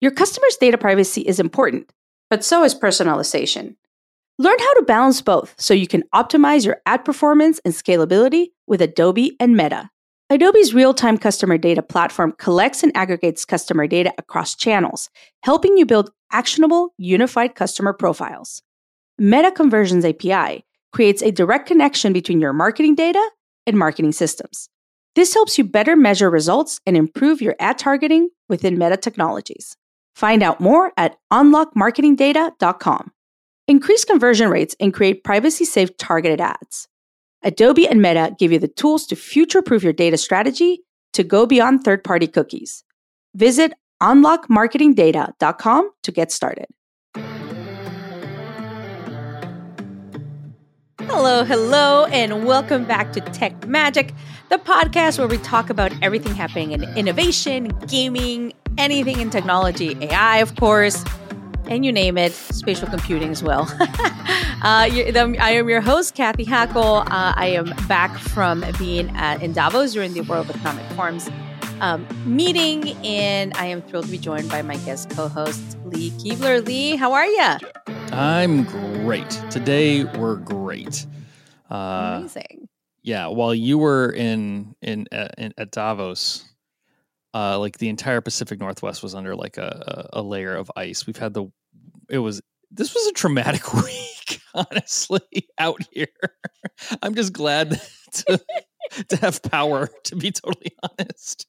Your customers' data privacy is important, but so is personalization. Learn how to balance both so you can optimize your ad performance and scalability with Adobe and Meta. Adobe's real time customer data platform collects and aggregates customer data across channels, helping you build actionable, unified customer profiles. Meta Conversions API creates a direct connection between your marketing data and marketing systems. This helps you better measure results and improve your ad targeting within Meta technologies. Find out more at unlockmarketingdata.com. Increase conversion rates and create privacy safe targeted ads. Adobe and Meta give you the tools to future proof your data strategy to go beyond third party cookies. Visit unlockmarketingdata.com to get started. Hello, hello, and welcome back to Tech Magic, the podcast where we talk about everything happening in innovation, gaming, anything in technology, AI, of course, and you name it, spatial computing as well. uh, I am your host, Cathy Hackl. Uh, I am back from being at, in Davos during the World Economic Forum's um, meeting, and I am thrilled to be joined by my guest co-host, Lee Kebler. Lee, how are you? I'm great. Today we're great. Uh, Amazing. Yeah, while you were in in, uh, in at Davos, uh, like the entire Pacific Northwest was under like a, a, a layer of ice. We've had the it was this was a traumatic week, honestly, out here. I'm just glad to to have power, to be totally honest.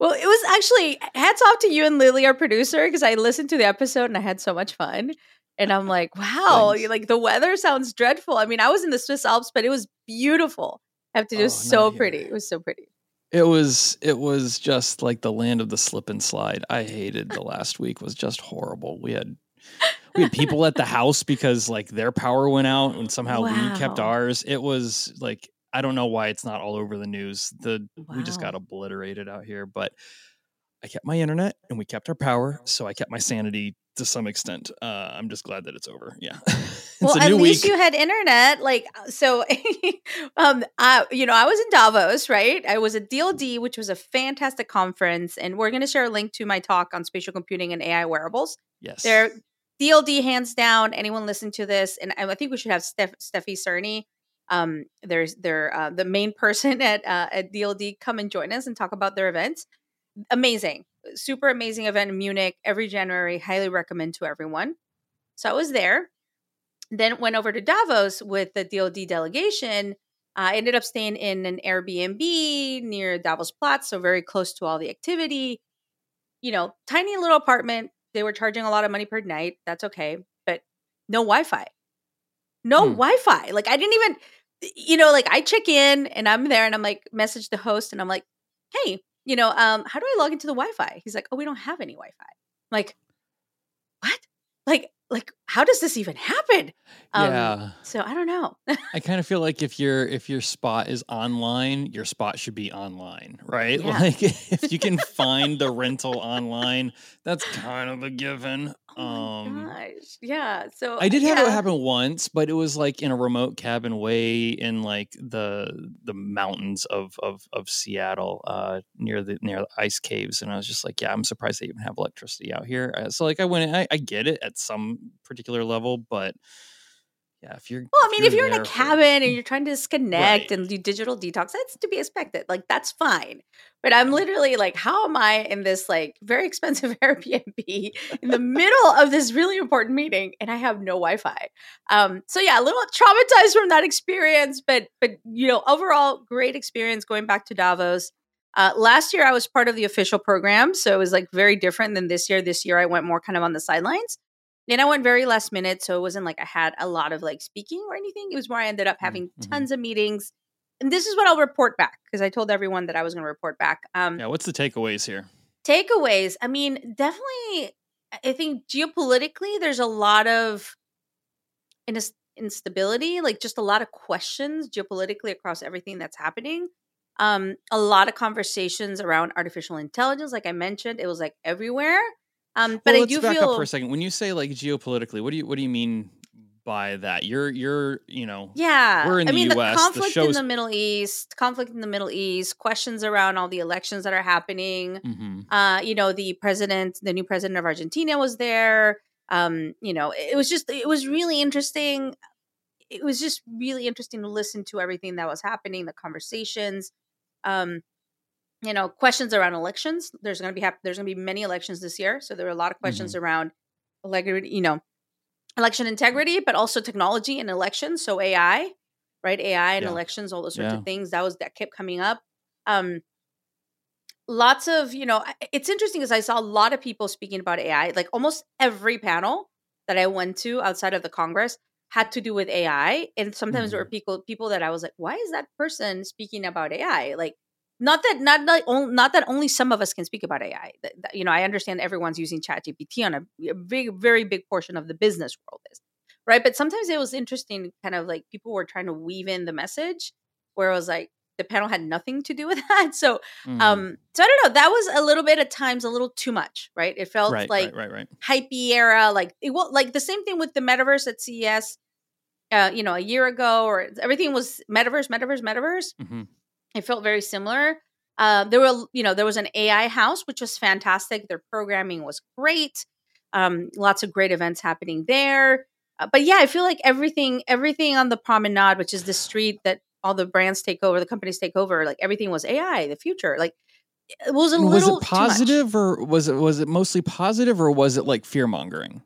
Well, it was actually hats off to you and Lily, our producer, because I listened to the episode and I had so much fun. And I'm like, wow, like the weather sounds dreadful. I mean, I was in the Swiss Alps, but it was beautiful. I have to do oh, so pretty. It was so pretty. It was it was just like the land of the slip and slide. I hated the last week was just horrible. We had we had people at the house because like their power went out and somehow wow. we kept ours. It was like I don't know why it's not all over the news. The wow. we just got obliterated out here, but I kept my internet and we kept our power, so I kept my sanity to some extent. Uh, I'm just glad that it's over. Yeah. it's well, at least week. you had internet. Like, uh, so, um, I, you know, I was in Davos, right? I was at DLD, which was a fantastic conference, and we're going to share a link to my talk on spatial computing and AI wearables. Yes. They're DLD hands down. Anyone listen to this, and I think we should have Steph, Steffi Czerny. Um, there's they're uh, the main person at uh, at DLD. Come and join us and talk about their events amazing, super amazing event in Munich every January. Highly recommend to everyone. So I was there. Then went over to Davos with the DLD delegation. I uh, ended up staying in an Airbnb near Davos Platz, so very close to all the activity. You know, tiny little apartment. They were charging a lot of money per night. That's okay, but no Wi-Fi. No hmm. Wi-Fi. Like I didn't even, you know, like I check in and I'm there and I'm like message the host and I'm like, hey, you know, um, how do I log into the Wi-Fi? He's like, oh, we don't have any Wi-Fi. I'm like, what? Like, like, how does this even happen? Um, yeah. So I don't know. I kind of feel like if your if your spot is online, your spot should be online, right? Yeah. Like if you can find the rental online, that's kind of a given. Oh um, gosh, yeah. So I did have yeah. it happen once, but it was like in a remote cabin way in like the the mountains of of of Seattle, uh, near the near the ice caves, and I was just like, yeah, I'm surprised they even have electricity out here. Uh, so like I went, I, I get it at some particular level, but yeah, if you're well, I mean, if you're, if you're in a cabin and you're trying to disconnect right. and do digital detox, that's to be expected. Like that's fine. But I'm literally like, how am I in this like very expensive Airbnb in the middle of this really important meeting and I have no Wi-Fi? Um, so yeah, a little traumatized from that experience, but but you know, overall great experience going back to Davos. Uh, last year I was part of the official program, so it was like very different than this year. This year I went more kind of on the sidelines. And I went very last minute, so it wasn't like I had a lot of like speaking or anything. It was more I ended up having mm-hmm. tons of meetings. And this is what I'll report back because I told everyone that I was going to report back. Um, yeah, what's the takeaways here? Takeaways. I mean, definitely, I think geopolitically, there's a lot of instability, like just a lot of questions geopolitically across everything that's happening. Um, a lot of conversations around artificial intelligence, like I mentioned, it was like everywhere. Um, but well, I do back feel up for a second. When you say like geopolitically, what do you what do you mean by that. You're you're you know yeah. we're in I the mean, US. the The conflict in the Middle East, conflict in the Middle East, questions around all the elections that are happening. Mhm. Uh, you know, the president, the new president of Argentina was there. Um, you know, it was just it was really interesting. It was just really interesting to listen to everything that was happening, the conversations. Um, you know, questions around elections. There's going to be hap- there's going to be many elections this year, so there were a lot of questions around like you know election integrity, but also technology and elections. So AI, right? AI and Yeah. elections, all those sorts Yeah. of things. That was that kept coming up. Um, lots of you know, it's interesting because I saw a lot of people speaking about AI. Like almost every panel that I went to outside of the Congress had to do with AI, and sometimes there were people people that I was like, why is that person speaking about AI? Like. Not that not like not that only some of us can speak about AI. You know, I understand everyone's using ChatGPT on a, a big, very big portion of the business world is right. But sometimes it was interesting, kind of like people were trying to weave in the message, where it was like the panel had nothing to do with that. So, Mhm. um, so I don't know. That was a little bit at times a little too much, right? It felt right, like right, right, right. hypey era, like it was like the same thing with the metaverse at CES. Uh, you know, a year ago, or everything was metaverse, metaverse, metaverse Mhm. It felt very similar. Uh, there were, you know, there was an AI house, which was fantastic. Their programming was great. Um, lots of great events happening there. Uh, but yeah, I feel like everything, everything on the promenade, which is the street that all the brands take over, the companies take over, like everything was AI, the future. Like it was a was little it too much. positive or was it was it mostly positive or was it like fear mongering?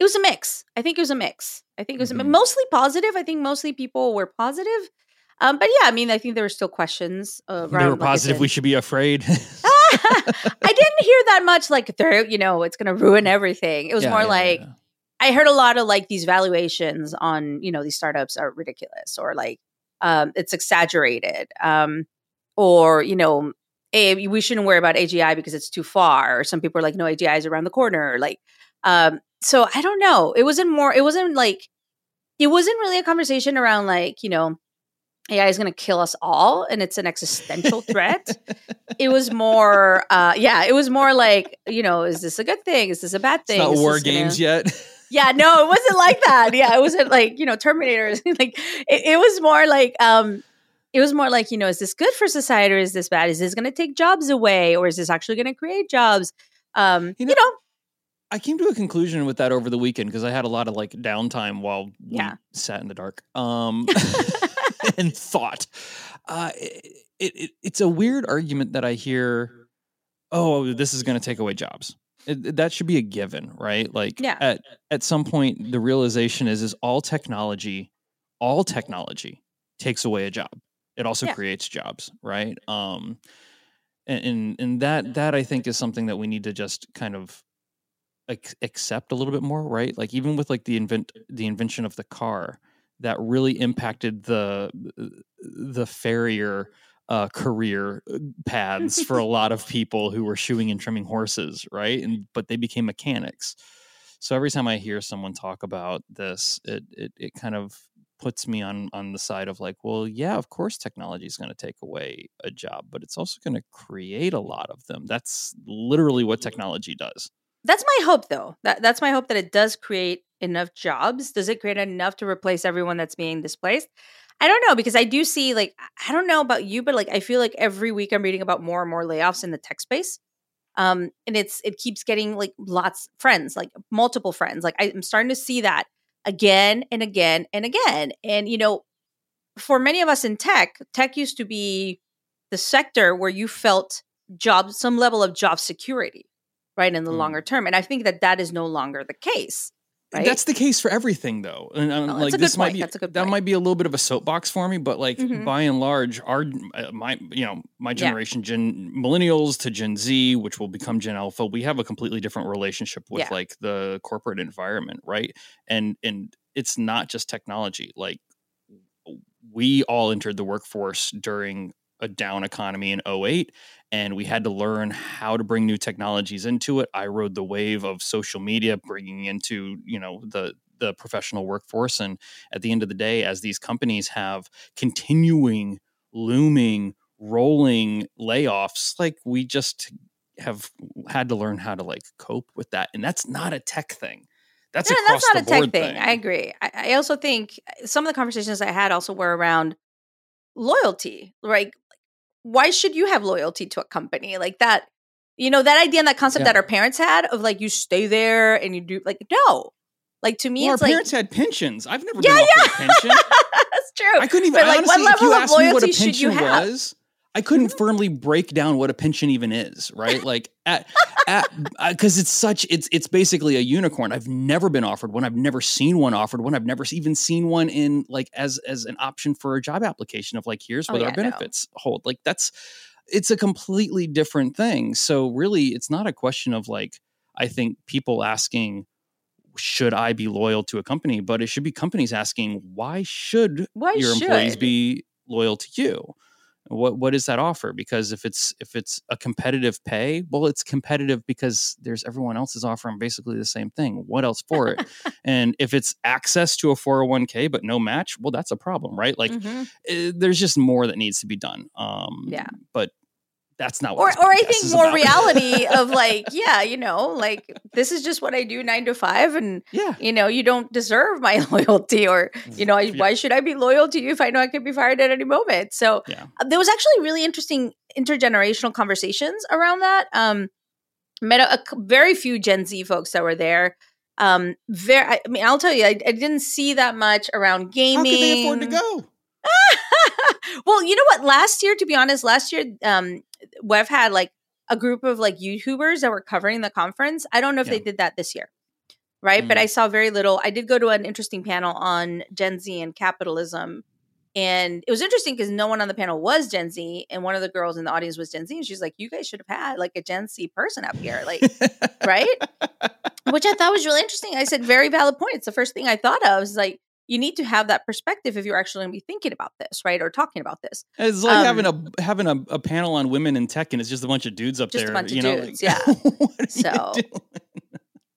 It was a mix. I think it was a mix. I think it was Mhm. mostly positive. I think mostly people were positive. Um, but yeah, I mean, I think there were still questions around. They were like positive said- we should be afraid. I didn't hear that much like they're, you know, it's going to ruin everything. It was Yeah, more yeah, like yeah. I heard a lot of like these valuations on, you know, these startups are ridiculous or like um it's exaggerated. Um or, you know, eh, we shouldn't worry about AGI because it's too far. Or some people are like, no, AGI is around the corner. Like, um, so I don't know. It wasn't more, it wasn't like, it wasn't really a conversation around like, you know, AI is going to kill us all and it's an existential threat. It was more uh yeah it was more like you know is this a good thing? Is this a bad It's thing? not Is war this gonna- games yet. yeah no it wasn't like that. Yeah it wasn't like you know terminators like it, it was more like um it was more like you know is this good for society or is this bad? Is this going to take jobs away or is this actually going to create jobs? Um You you know- know, I came to a conclusion with that over the weekend because I had a lot of like downtime while we Yeah. sat in the dark. Um, and thought. Uh, it, it, it's a weird argument that I hear. Oh, this is going to take away jobs. It, that should be a given, right? Like Yeah. at at some point, the realization is is all technology, all technology takes away a job. It also Yeah. creates jobs, right? Um, and, and and that that I think is something that we need to just kind of ac- accept a little bit more, right? Like even with like the invent the invention of the car, that really impacted the the farrier uh, career uh, paths for a lot of people who were shoeing and trimming horses, right? And but they became mechanics. So every time I hear someone talk about this, it it, it kind of puts me on on the side of like, well, yeah, of course technology is going to take away a job, but it's also going to create a lot of them. That's literally what technology does. that's my hope though that, that's my hope that it does create enough jobs? Does it create enough to replace everyone that's being displaced? I don't know because i do see like i don't know about you but like i feel like every week i'm reading about more and more layoffs in the tech space um and it's it keeps getting like lots friends like multiple friends like i'm starting to see that again and again and again and you know for many of us in tech tech used to be the sector where you felt job some level of job security right in the Mm. longer term and i think that that is no longer the case right That's the case for everything, though. And Oh, like this might point. be That's a good that point. might be a little bit of a soapbox for me, but like Mhm. by and large, our uh, my you know my Yeah. generation, Gen Millennials to Gen Z, which will become Gen Alpha, we have a completely different relationship with Yeah. like the corporate environment, right? And and it's not just technology. Like we all entered the workforce during a down economy in 08 and we had to learn how to bring new technologies into it i rode the wave of social media bringing into you know the the professional workforce and at the end of the day as these companies have continuing looming rolling layoffs like we just have had to learn how to like cope with that and that's not a tech thing That's, yeah, that's not a tech thing. thing. I agree. I, I also think uh, some of the conversations I had also were around loyalty. Right? Why should you have loyalty to a company like that? You know that idea and that concept yeah. that our parents had of like you stay there and you do like no, like to me, well, our like, parents had pensions. I've never yeah, been yeah. a pension. That's true. I couldn't even. But like, honestly, what level of loyalty should you have? Was, I couldn't firmly break down what a pension even is, right? Like at at because uh, it's such it's it's basically a unicorn. I've never been offered one. I've never seen one offered one. I've never even seen one in like as as an option for a job application of like here's oh, what oh, yeah, our benefits no. hold. Like that's it's a completely different thing. So really, it's not a question of like I think people asking should I be loyal to a company, but it should be companies asking why should why your should? employees be loyal to you? What what does that offer? Because if it's if it's a competitive pay well it's competitive because there's everyone else is offering basically the same thing. What else for it? And if it's access to a 401k but no match well that's a problem right? Like mm-hmm. it, eh, there's just more that needs to be done um yeah. but that's not what or, or I think more about. reality of like, yeah, you know, like this is just what I do nine to five. And, yeah, you know, you don't deserve my loyalty or, you know, yeah. why should I be loyal to you if I know I could be fired at any moment? So yeah. Uh, there was actually really interesting intergenerational conversations around that. Um, met a, a very few Gen Z folks that were there. Um, very, I, I mean, I'll tell you, I, I, didn't see that much around gaming. How could they afford to go? well, you know what? Last year, to be honest, last year, um, we've had like a group of like YouTubers that were covering the conference. I don't know if yeah. they did that this year. Right. Mm-hmm. But I saw very little. I did go to an interesting panel on Gen Z and capitalism. And it was interesting because no one on the panel was Gen Z. And one of the girls in the audience was Gen Z. And she's like, you guys should have had like a Gen Z person up here. Like, right? Which I thought was really interesting. I said, very valid point. It's the first thing I thought of. Was like, you need to have that perspective if you're actually going to be thinking about this, right, or talking about this. It's like um, having a having a, a, panel on women in tech, and it's just a bunch of dudes up just there. a bunch of know, dudes, like, yeah. so.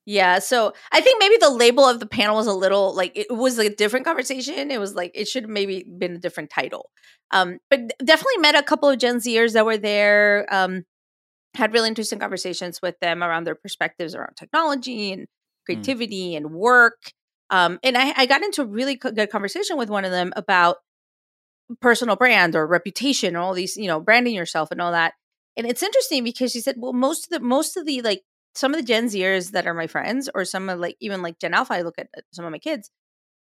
Yeah, so I think maybe the label of the panel was a little like it was a different conversation. It was like it should have maybe been a different title. Um, but definitely met a couple of Gen Zers that were there. Um, had really interesting conversations with them around their perspectives around technology and mm. creativity mm. and work. Um, and I, I got into a really good conversation with one of them about personal brand or reputation or all these, you know, branding yourself and all that. And it's interesting because she said, well, most of the most of the like some of the Gen Zers that are my friends, or some of like even like Gen Alpha, I look at some of my kids,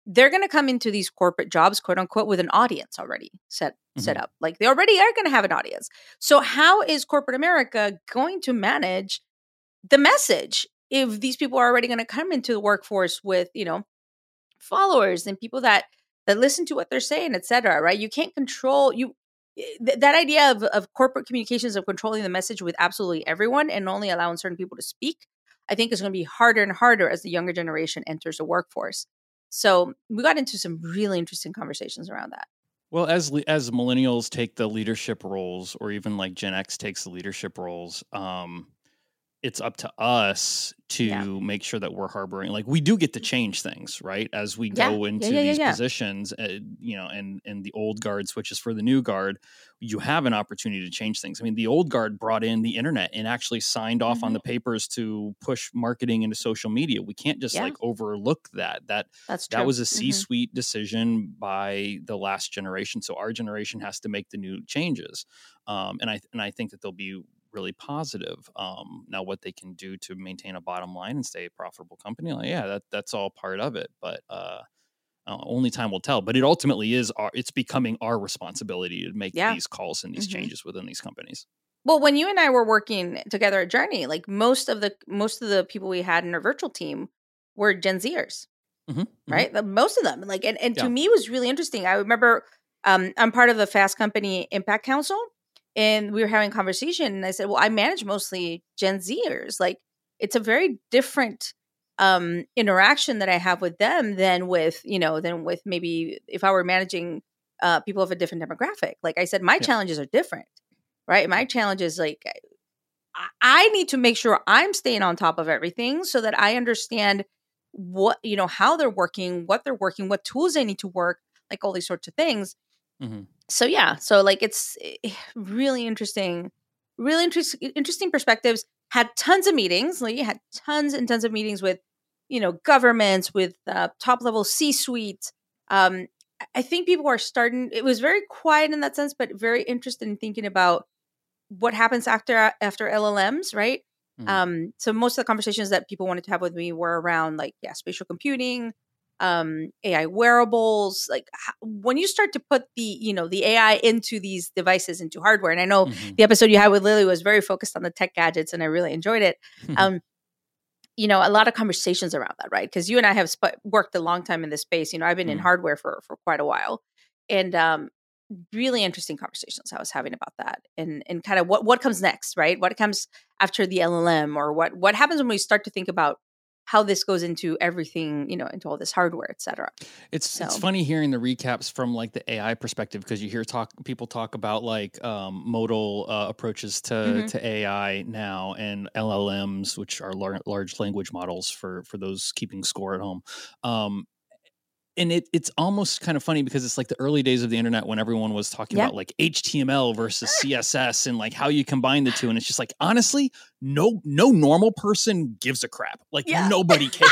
they're going to come into these corporate jobs, quote unquote, with an audience already set mm-hmm. set up. Like they already are going to have an audience. So how is corporate America going to manage the message if these people are already going to come into the workforce with you know followers and people that that listen to what they're saying etc right? You can't control you eh, th- that idea of, of corporate communications of controlling the message with absolutely everyone and only allowing certain people to speak i think is going to be harder and harder as the younger generation enters the workforce. So we got into some really interesting conversations around that. Well, as as millennials take the leadership roles, or even like Gen X takes the leadership roles, um, it's up to us to yeah. make sure that we're harboring like we do get to change things right as we yeah. go into yeah, these positions uh, you know and and the old guard switches for the new guard you have an opportunity to change things i mean the old guard brought in the internet and actually signed off mm-hmm. on the mm-hmm. papers to push marketing into social media we can't just like overlook that that That's that was a mm-hmm. c-suite mm-hmm. decision by the last generation so our generation has to make the new changes um, and i and i think that there'll be really positive. Um, now, what they can do to maintain a bottom line and stay a profitable company, like, yeah, that that's all part of it. But uh, uh, only time will tell. But it ultimately is our, it's becoming our responsibility to make yeah. these calls and these mm-hmm. changes within these companies. Well, when you and I were working together at Journey, like most of the most of the people we had in our virtual team were Gen Zers, mm-hmm. mm-hmm. right? Mm-hmm. Most of them, like, and, and yeah. to me, was really interesting. I remember um, I'm part of the Fast Company Impact Council, and we were having a conversation and i said well i manage mostly gen zers like it's a very different um interaction that i have with them than with you know than with maybe if i were managing uh people of a different demographic. Like i said my yeah. challenges are different right? My challenge is like i need to make sure i'm staying on top of everything so that i understand what you know how they're working what they're working what tools they need to work like all these sorts of things. Mm-hmm so yeah, so like it's eh, really interesting, really interesting, interesting perspectives. Had tons of meetings. Like had tons and tons of meetings with you know governments, with uh, top level C suite. Um, I think people are starting. It was very quiet in that sense, but very interested in thinking about what happens after after LLMs, right? Mm-hmm. Um, so most of the conversations that people wanted to have with me were around like yeah, spatial computing, um, AI wearables. Like when you start to put the you know the AI into these devices into hardware, and I know mm-hmm. the episode you had with Lily was very focused on the tech gadgets, and I really enjoyed it. um, you know, a lot of conversations around that, right? Because you and I have sp- worked a long time in this space. You know, I've been mm-hmm. in hardware for for quite a while, and um, really interesting conversations I was having about that and and kind of what what comes next, right? What comes after the LLM or what what happens when we start to think about how this goes into everything, you know, into all this hardware, et cetera. It's so. it's funny hearing the recaps from like the AI perspective because you hear talk people talk about like um, modal uh, approaches to mm-hmm. to AI now and LLMs, which are lar- large language models for for those keeping score at home. Um, and it it's almost kind of funny because it's like the early days of the internet when everyone was talking yeah. about like HTML versus CSS and like how you combine the two and it's just like honestly no no normal person gives a crap like yeah. nobody cares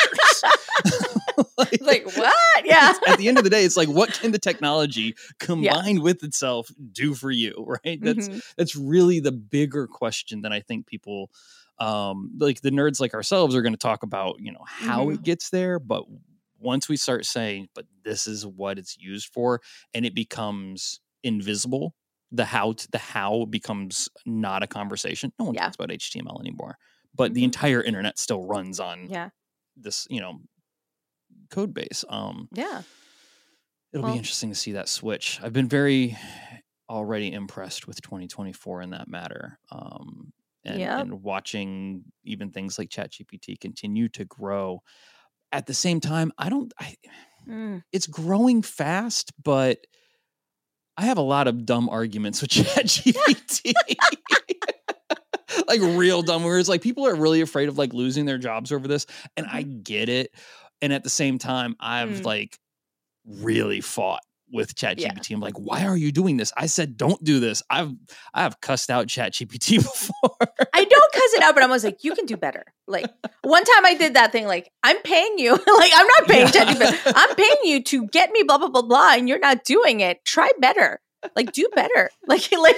like, like, what yeah at the end of the day it's like what can the technology combined yeah. with itself do for you right that's mm-hmm. that's really the bigger question that I think people um like the nerds like ourselves are going to talk about you know how mm-hmm. it gets there but once we start saying, but this is what it's used for, and it becomes invisible, the how to, the how becomes not a conversation. No one yeah. talks about HTML anymore, but mm-hmm. the entire internet still runs on yeah this you know code base. Um, yeah, it'll well, be interesting to see that switch. I've been very already impressed with 2024 in that matter. Um, and, yep. and watching even things like ChatGPT continue to grow at the same time, I don't. I, mm. It's growing fast, but I have a lot of dumb arguments with ChatGPT. like real dumb words. Like people are really afraid of like losing their jobs over this, and I mm-hmm. get it. And at the same time, I've mm. like really fought with ChatGPT. Yeah. I'm like, why are you doing this? I said, don't do this. I've I have cussed out ChatGPT before. I don't cuss it out, but I was like, you can do better. Like one time I did that thing, like, I'm paying you. like, I'm not paying yeah. ChatGPT. I'm paying you to get me blah blah blah blah, and you're not doing it. Try better. Like, do better. Like, like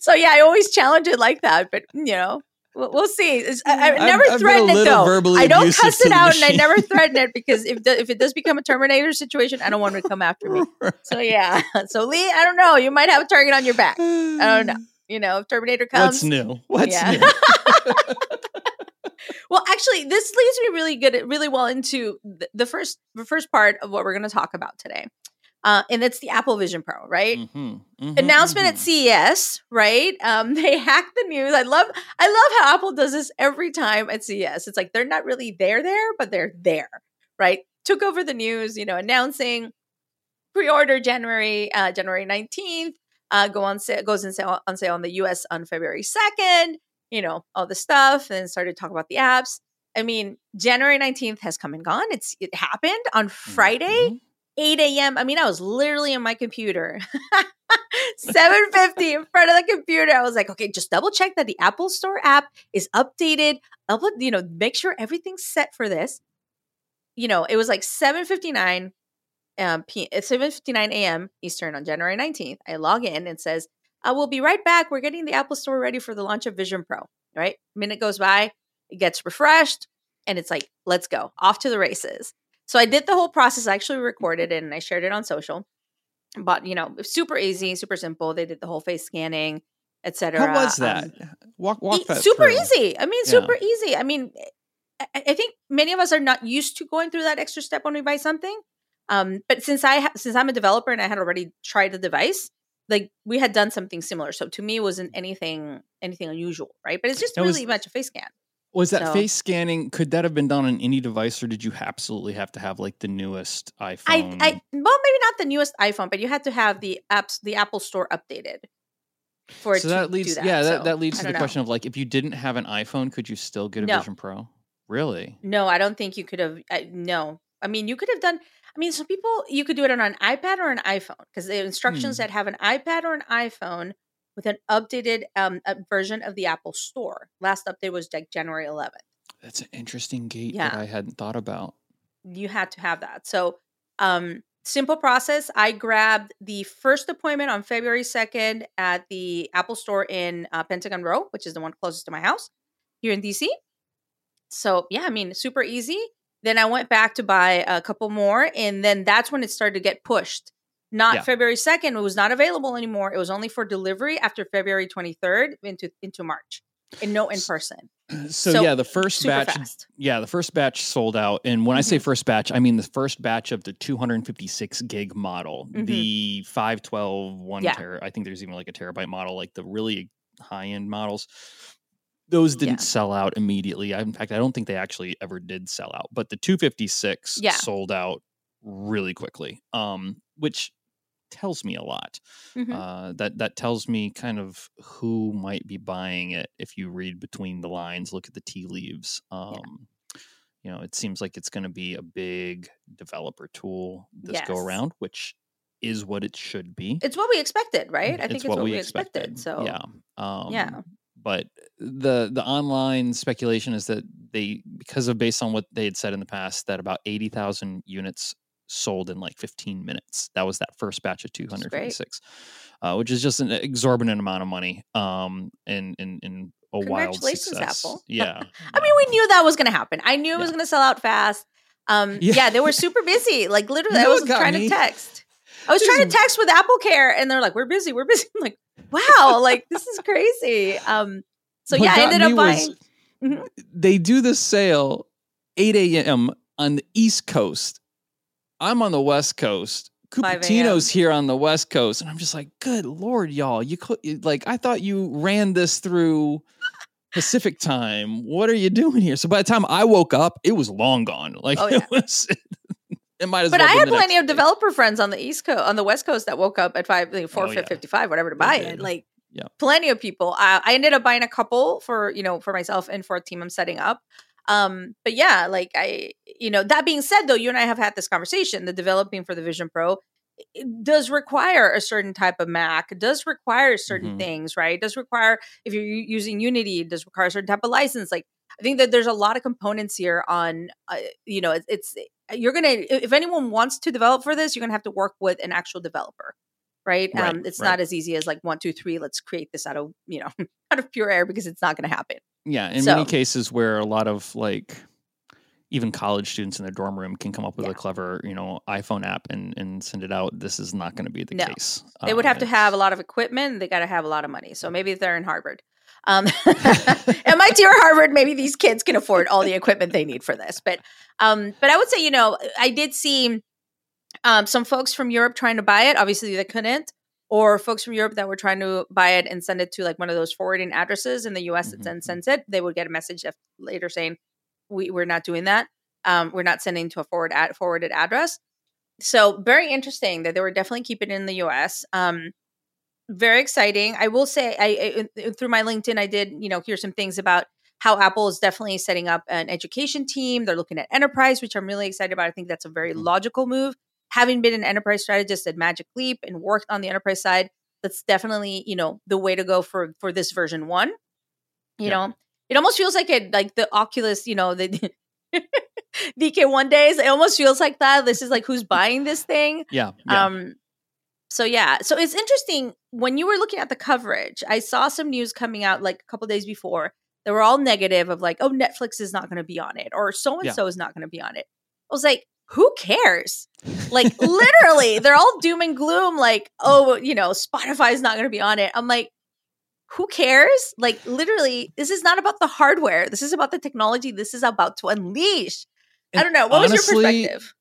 so yeah, I always challenge it like that. But you know, We'll, see. I, I never I've, threaten I've it though. I don't cuss it out, and I never threaten it because if the, if it does become a Terminator situation, I don't want it to come after me. So yeah. So Lee, I don't know. You might have a target on your back. I don't know. You know, if Terminator comes. What's new? What's yeah. new? well, actually, this leads me really good, really well into the, the first the first part of what we're going to talk about today uh, and it's the Apple Vision Pro, right? Mm-hmm, mm-hmm, Announcement mm-hmm. at CES, right? Um, they hacked the news. I love, I love how Apple does this every time at CES. It's like they're not really there, there, but they're there, right? Took over the news, you know, announcing pre-order January, uh, January nineteenth. Uh, go on sale, goes on sale on sale in the U.S. on February second. You know, all the stuff, and started talking about the apps. I mean, January nineteenth has come and gone. It's it happened on Friday. Mm-hmm 8 a.m. I mean, I was literally in my computer. 750 in front of the computer. I was like, okay, just double check that the Apple Store app is updated. Upload, you know, make sure everything's set for this. You know, it was like 759 um p 759 a.m. Eastern on January 19th. I log in and says, I will be right back. We're getting the Apple Store ready for the launch of Vision Pro. Right? Minute goes by, it gets refreshed, and it's like, let's go. Off to the races. So I did the whole process. I actually recorded it and I shared it on social. But you know, super easy, super simple. They did the whole face scanning, etc. How was that? Um, walk, walk that super through. easy. I mean, super yeah. easy. I mean, I, I, think many of us are not used to going through that extra step when we buy something. Um, but since I ha- since I'm a developer and I had already tried the device, like we had done something similar. So to me, it wasn't anything anything unusual, right? But it's just really was, much a face scan. Was that so, face scanning? Could that have been done on any device, or did you absolutely have to have like the newest iPhone? I, I well, maybe not the newest iPhone, but you had to have the apps, the Apple Store updated for so that leads, that. Yeah, so, that, that leads to the know. question of like, if you didn't have an iPhone, could you still get a no. Vision Pro? Really? No, I don't think you could have. Uh, no, I mean, you could have done. I mean, some people you could do it on an iPad or an iPhone because the instructions hmm. that have an iPad or an iPhone with an updated um, version of the Apple Store. Last update was like January 11th. That's an interesting gate yeah. that I hadn't thought about. You had to have that. So, um, simple process. I grabbed the first appointment on February 2nd at the Apple store in uh, Pentagon Row, which is the one closest to my house here in DC. So, yeah, I mean, super easy. Then I went back to buy a couple more, and then that's when it started to get pushed. Not yeah. February 2nd, it was not available anymore. It was only for delivery after February 23rd into into March and no in person. So, so, yeah, the first batch, fast. yeah, the first batch sold out. And when mm-hmm. I say mm-hmm. first batch, I mean the first batch of the 256 gig model, mm-hmm. the 512 one yeah. ter- I think there's even like a terabyte model, like the really high end models. Those didn't yeah. sell out immediately. I, in fact, I don't think they actually ever did sell out. But the 256 yeah. sold out really quickly, um, which tells me a lot. Mm-hmm. Uh, that that tells me kind of who might be buying it if you read between the lines, look at the tea leaves. Um, yeah. You know, it seems like it's going to be a big developer tool this yes. go around, which is what it should be. It's what we expected, right? I think it's, it's what, what, we expected. expected. So yeah, um, yeah. But the the online speculation is that they because of based on what they had said in the past that about eighty thousand units sold in like 15 minutes. That was that first batch of 256, uh, which is just an exorbitant amount of money. Um, and and and a wild success. Apple. Yeah. I mean, we knew that was going to happen. I knew it was going to sell out fast. Um, yeah. yeah. they were super busy. Like literally, you I was trying me? to text. I was trying to text with Apple Care, and they're like, "We're busy. We're busy." I'm like, "Wow, like this is crazy." Um, so what yeah, I ended up buying. Was, mm-hmm. They do the sale 8 a.m. on the East Coast I'm on the West Coast. Cupertino's here on the West Coast, and I'm just like, good lord, y'all! You like, I thought you ran this through Pacific time. What are you doing here? So by the time I woke up, it was long gone. Like oh, yeah. it was. It might as but well I had plenty of developer friends on the East Coast, on the West Coast, that woke up at five, like four, oh, yeah. fifty-five, whatever, to buy it. Like, yeah, plenty of people. Uh, I ended up buying a couple for you know for myself and for a team I'm setting up. Um, but yeah, like I, you know, that being said, though, you and I have had this conversation. The developing for the Vision Pro does require a certain type of Mac, does require certain mm-hmm. things, right? It does require if you're using Unity, it does require a certain type of license. Like I think that there's a lot of components here on, uh, you know, it's, it's you're gonna if anyone wants to develop for this, you're gonna have to work with an actual developer right? right um, it's right. not as easy as like one, two, three. Let's create this out of you know out of pure air because it's not going to happen. Yeah, in so, many cases where a lot of like even college students in their dorm room can come up with yeah. a clever, you know, iPhone app and and send it out. This is not going to be the no. case. They would have to have a lot of equipment. They got to have a lot of money. So maybe if they're in Harvard, um, MIT or Harvard, maybe these kids can afford all the equipment they need for this. But um, but I would say, you know, I did see um, some folks from Europe trying to buy it. Obviously, they couldn't or folks from Europe that were trying to buy it and send it to like one of those forwarding addresses in the US mm-hmm. that then sends it, they would get a message later saying, we, we're not doing that. Um, we're not sending to a forward ad- forwarded address. So very interesting that they were definitely keeping it in the US. Um, very exciting. I will say, I, I through my LinkedIn, I did you know hear some things about how Apple is definitely setting up an education team. They're looking at enterprise, which I'm really excited about. I think that's a very mm-hmm. logical move having been an enterprise strategist at Magic Leap and worked on the enterprise side, that's definitely, you know, the way to go for for this version 1. You yeah. know, it almost feels like it like the Oculus, you know, the DK1 days. It almost feels like that. This is like who's buying this thing. Yeah, yeah. Um so yeah, so it's interesting when you were looking at the coverage. I saw some news coming out like a couple days before. They were all negative of like, oh, Netflix is not going to be on it, or so and so is not going to be on it. I was like, who cares? Like literally, they're all doom and gloom, like, oh, you know, Spotify's not gonna be on it. I'm like, who cares? Like literally, this is not about the hardware. This is about the technology. This is about to unleash. And I don't know. What honestly, was your perspective?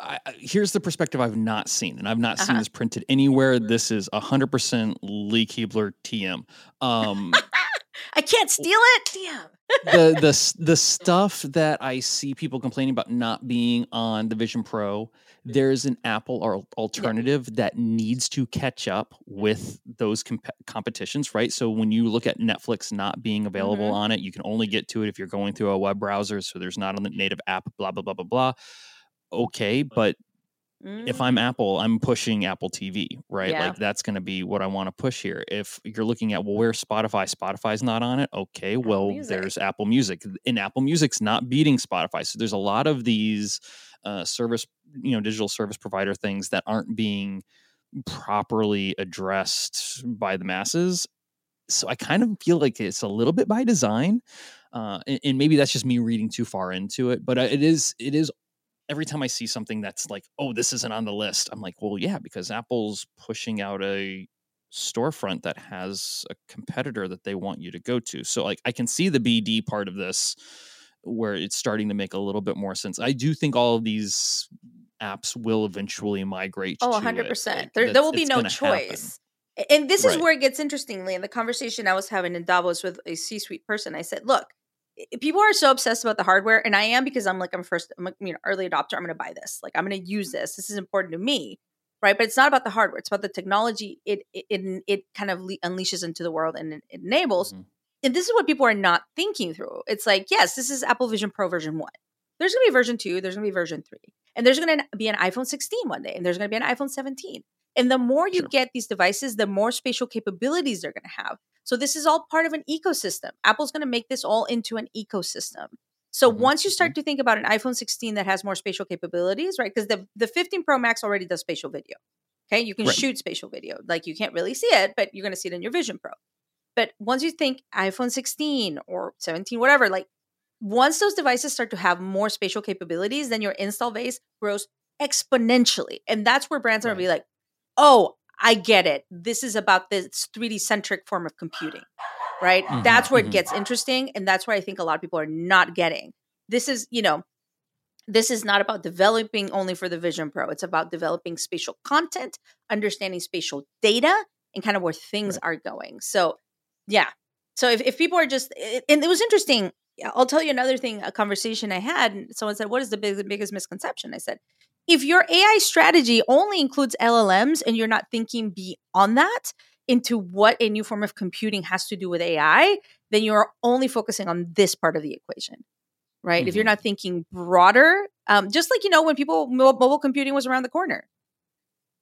I, here's the perspective I've not seen, and I've not uh-huh. seen this printed anywhere. This is 100% Lee Kebler TM. Um, I can't steal it. Damn. the the the stuff that I see people complaining about not being on the Vision Pro, there's an Apple or alternative yeah. that needs to catch up with those comp- competitions, right? So when you look at Netflix not being available mm-hmm. on it, you can only get to it if you're going through a web browser. So there's not on the native app. Blah blah blah blah blah. Okay, but if I'm Mm. Apple, I'm pushing Apple TV, right? Yeah. Like that's going to be what I want to push here. If you're looking at well, where's Spotify? Spotify's not on it. Okay, well, Music. there's Apple Music, and Apple Music's not beating Spotify. So there's a lot of these uh, service, you know, digital service provider things that aren't being properly addressed by the masses. So I kind of feel like it's a little bit by design, uh, and, and maybe that's just me reading too far into it. But uh, it is, it is every time I see something that's like, oh, this isn't on the list, I'm like, well, yeah, because Apple's pushing out a storefront that has a competitor that they want you to go to. So like I can see the BD part of this where it's starting to make a little bit more sense. I do think all of these apps will eventually migrate oh, to Oh, 100%. it. There, there will be no gonna happen. choice. And this is Right. where it gets interestingly in the conversation I was having in Davos with a C suite person. I said, look, people are so obsessed about the hardware, and I am because I'm like, I'm first, I'm a you know, early adopter. I'm going to buy this. Like, I'm going to use this. This is important to me. Right. But it's not about the hardware. It's about the technology it it, it, it kind of le- unleashes into the world and it enables. Mhm. And this is what people are not thinking through. It's like, yes, this is Apple Vision Pro version one. There's going to be version two. There's going to be version three. And there's going to be an iPhone 16 one day. And there's going to be an iPhone 17. And the more you Sure. get these devices, the more spatial capabilities they're going to have. So this is all part of an ecosystem. Apple's going to make this all into an ecosystem. So Mhm, once you start to think about an iPhone 16 that has more spatial capabilities, right? Because the, the 15 Pro Max already does spatial video. Okay. You can Right. shoot spatial video. Like you can't really see it, but you're going to see it in your Vision Pro. But once you think iPhone 16 or 17, whatever, like once those devices start to have more spatial capabilities, then your install base grows exponentially. And that's where brands are going to be like, oh, I get it. This is about this 3D centric form of computing, right? Mhm, That's where mhm. it gets interesting. And that's where I think a lot of people are not getting. This is, you know, this is not about developing only for the Vision Pro. It's about developing spatial content, understanding spatial data, and kind of where things Right. are going. So, yeah. So if, if people are just, and it was interesting. I'll tell you another thing, a conversation I had. and Someone said, What is the big, biggest misconception? I said, If your AI strategy only includes LLMs and you're not thinking beyond that into what a new form of computing has to do with AI, then you're only focusing on this part of the equation right? If you're Mhm. not thinking broader, um, just like you know when people mobile computing was around the corner,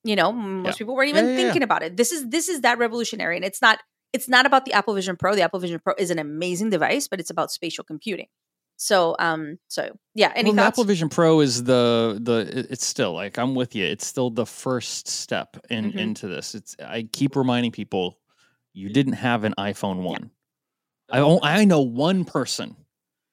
you know most Yeah. people weren't even yeah, yeah. thinking about it. This is this is that revolutionary, and it's not it's not about the Apple Vision Pro. The Apple Vision Pro is an amazing device, but it's about spatial computing. So, um, so yeah. Any well? Apple Vision Pro is the the it's still like I'm with you. It's still the first step in Mhm. into this. It's I keep reminding people you didn't have an iPhone 1. I on- I know one person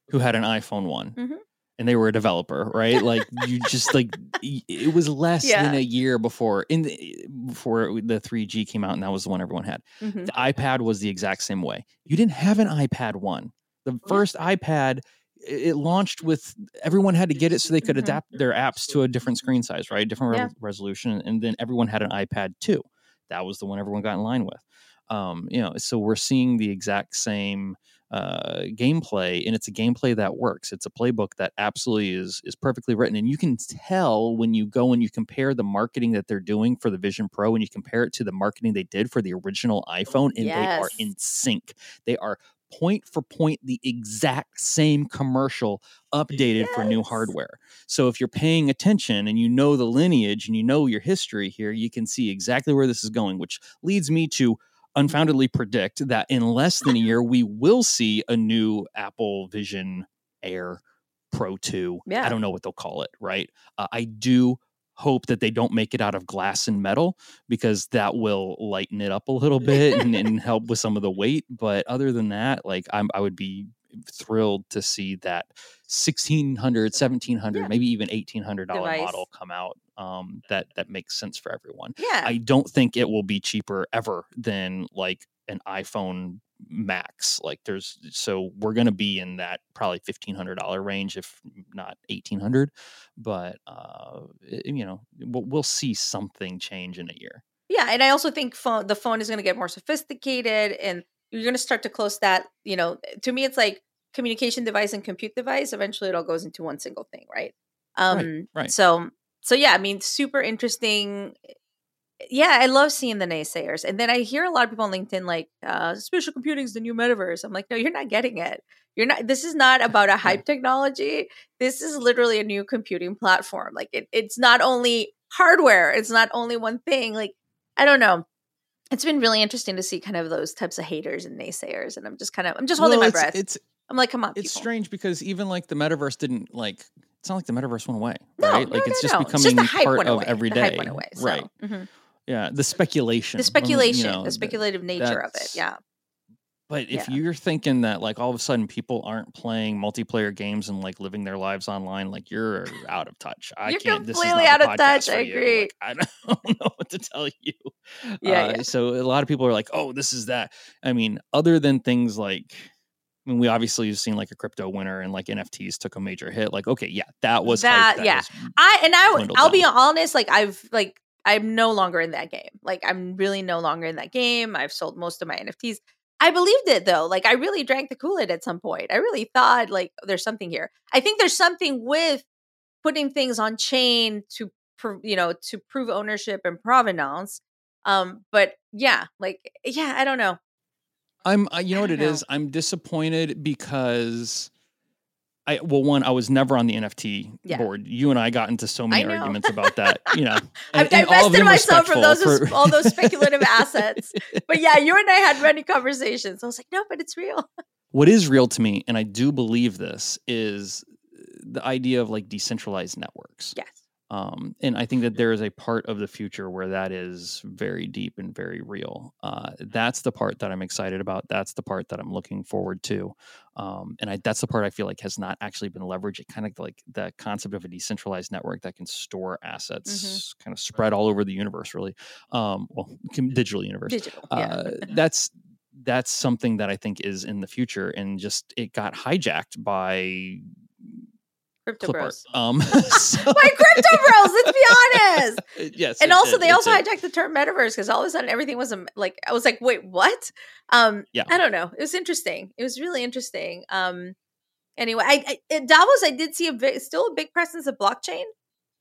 who had an iPhone one Mhm. and they were a developer, right? Like you just like it was less than a year before in the, before the 3G came out and that was the one everyone had. Mhm. The iPad was the exact same way. You didn't have an iPad one. The first iPad i- it launched with everyone had to get it so they could Mhm. adapt their apps to a different screen size, right? Different Yeah. re- resolution, and then everyone had an iPad too. That was the one everyone got in line with. Um, you know, so we're seeing the exact same uh, gameplay, and it's a gameplay that works. It's a playbook that absolutely is is perfectly written, and you can tell when you go and you compare the marketing that they're doing for the Vision Pro, and you compare it to the marketing they did for the original iPhone, and they are in sync. They are point for point the exact same commercial updated for new hardware. So if you're paying attention and you know the lineage and you know your history here, you can see exactly where this is going, which leads me to unfoundedly predict that in less than a year we will see a new Apple Vision Air Pro 2. Yeah. I don't know what they'll call it, right? Uh, I do hope that they don't make it out of glass and metal because that will lighten it up a little bit and, and help with some of the weight. But other than that, like I'm, I would be thrilled to see that 1600 1700 Yeah. maybe even 1800 dollar model come out um that that makes sense for everyone yeah. i don't think it will be cheaper ever than like an iphone max like there's so we're going to be in that probably $1500 range if not 1800 but uh it- you know we'll, we'll see something change in a year Yeah, and I also think phone the phone is going to get more sophisticated, and you're going to start to close that. You know, to me, it's like communication device and compute device. Eventually, it all goes into one single thing, right? Um, right. So, so yeah, I mean, super interesting. Yeah, I love seeing the naysayers, and then I hear a lot of people on LinkedIn like, uh, "Spatial computing is the new metaverse." I'm like, no, you're not getting it. You're not. This is not about a hype technology. This is literally a new computing platform. Like, it, it's not only hardware. It's not only one thing. Like I don't know. It's been really interesting to see kind of those types of haters and naysayers, and I'm just kind of I'm just holding Well, my it's, breath. It's I'm like, come on, it's people. strange because even like the metaverse didn't like. It's not like the metaverse went away, No, right? no, like no, it's just becoming the hype part of every day, hype went away. Right? Yeah, the speculation, The speculation, you know, the th- speculative nature of it. Yeah. But if Yeah. you're thinking that like all of a sudden people aren't playing multiplayer games and like living their lives online, like you're out of touch. I You're can't. This is completely out of touch, I agree. Like, I don't know what to tell you. Yeah, Uh, yeah. So a lot of people are like, "Oh, this is that." I mean, other than things like. I mean, we obviously have seen like a crypto winter and like NFTs took a major hit. Like, okay, yeah, that was hype, That- yeah. I and I I'll be honest, like I've like I'm no longer in that game. Like I'm really no longer in that game. I've sold most of my NFTs. I believed it though. Like I really drank the Kool-Aid at some point. I really thought like there's something here. I think there's something with putting things on chain to prov- you know to prove ownership and provenance. Um, but yeah, like yeah, I don't know. I'm, I, you know what it don't is? I'm disappointed because I, well, one, I was never on the NFT Yeah. board. You and I got into so many arguments about that, you know. I've and- and divested them myself from those for- all those speculative assets. But yeah, you and I had many conversations. I was like, no, but it's real. what is real to me, and I do believe this, is the idea of like decentralized networks. Yes. Um, and I think that there is a part of the future where that is very deep and very real. Uh, that's the part that I'm excited about. That's the part that I'm looking forward to. Um, and I, that's the part I feel like has not actually been leveraged. It kind of like the concept of a decentralized network that can store assets kind of spread all over the universe, really. Um, well, digital universe. Digital. Yeah. Uh, that's that's something that I think is in the future, and just it got hijacked by Crypto clip art. bros. Um, so- By crypto bros, let's be honest. yes, And also, did, they also did. hijacked the term metaverse because all of a sudden everything was a, like, I was like, wait, what? Um, Yeah. I don't know. It was interesting. It was really interesting. Um, anyway, I, I at Davos, I did see a big, still a big presence of blockchain.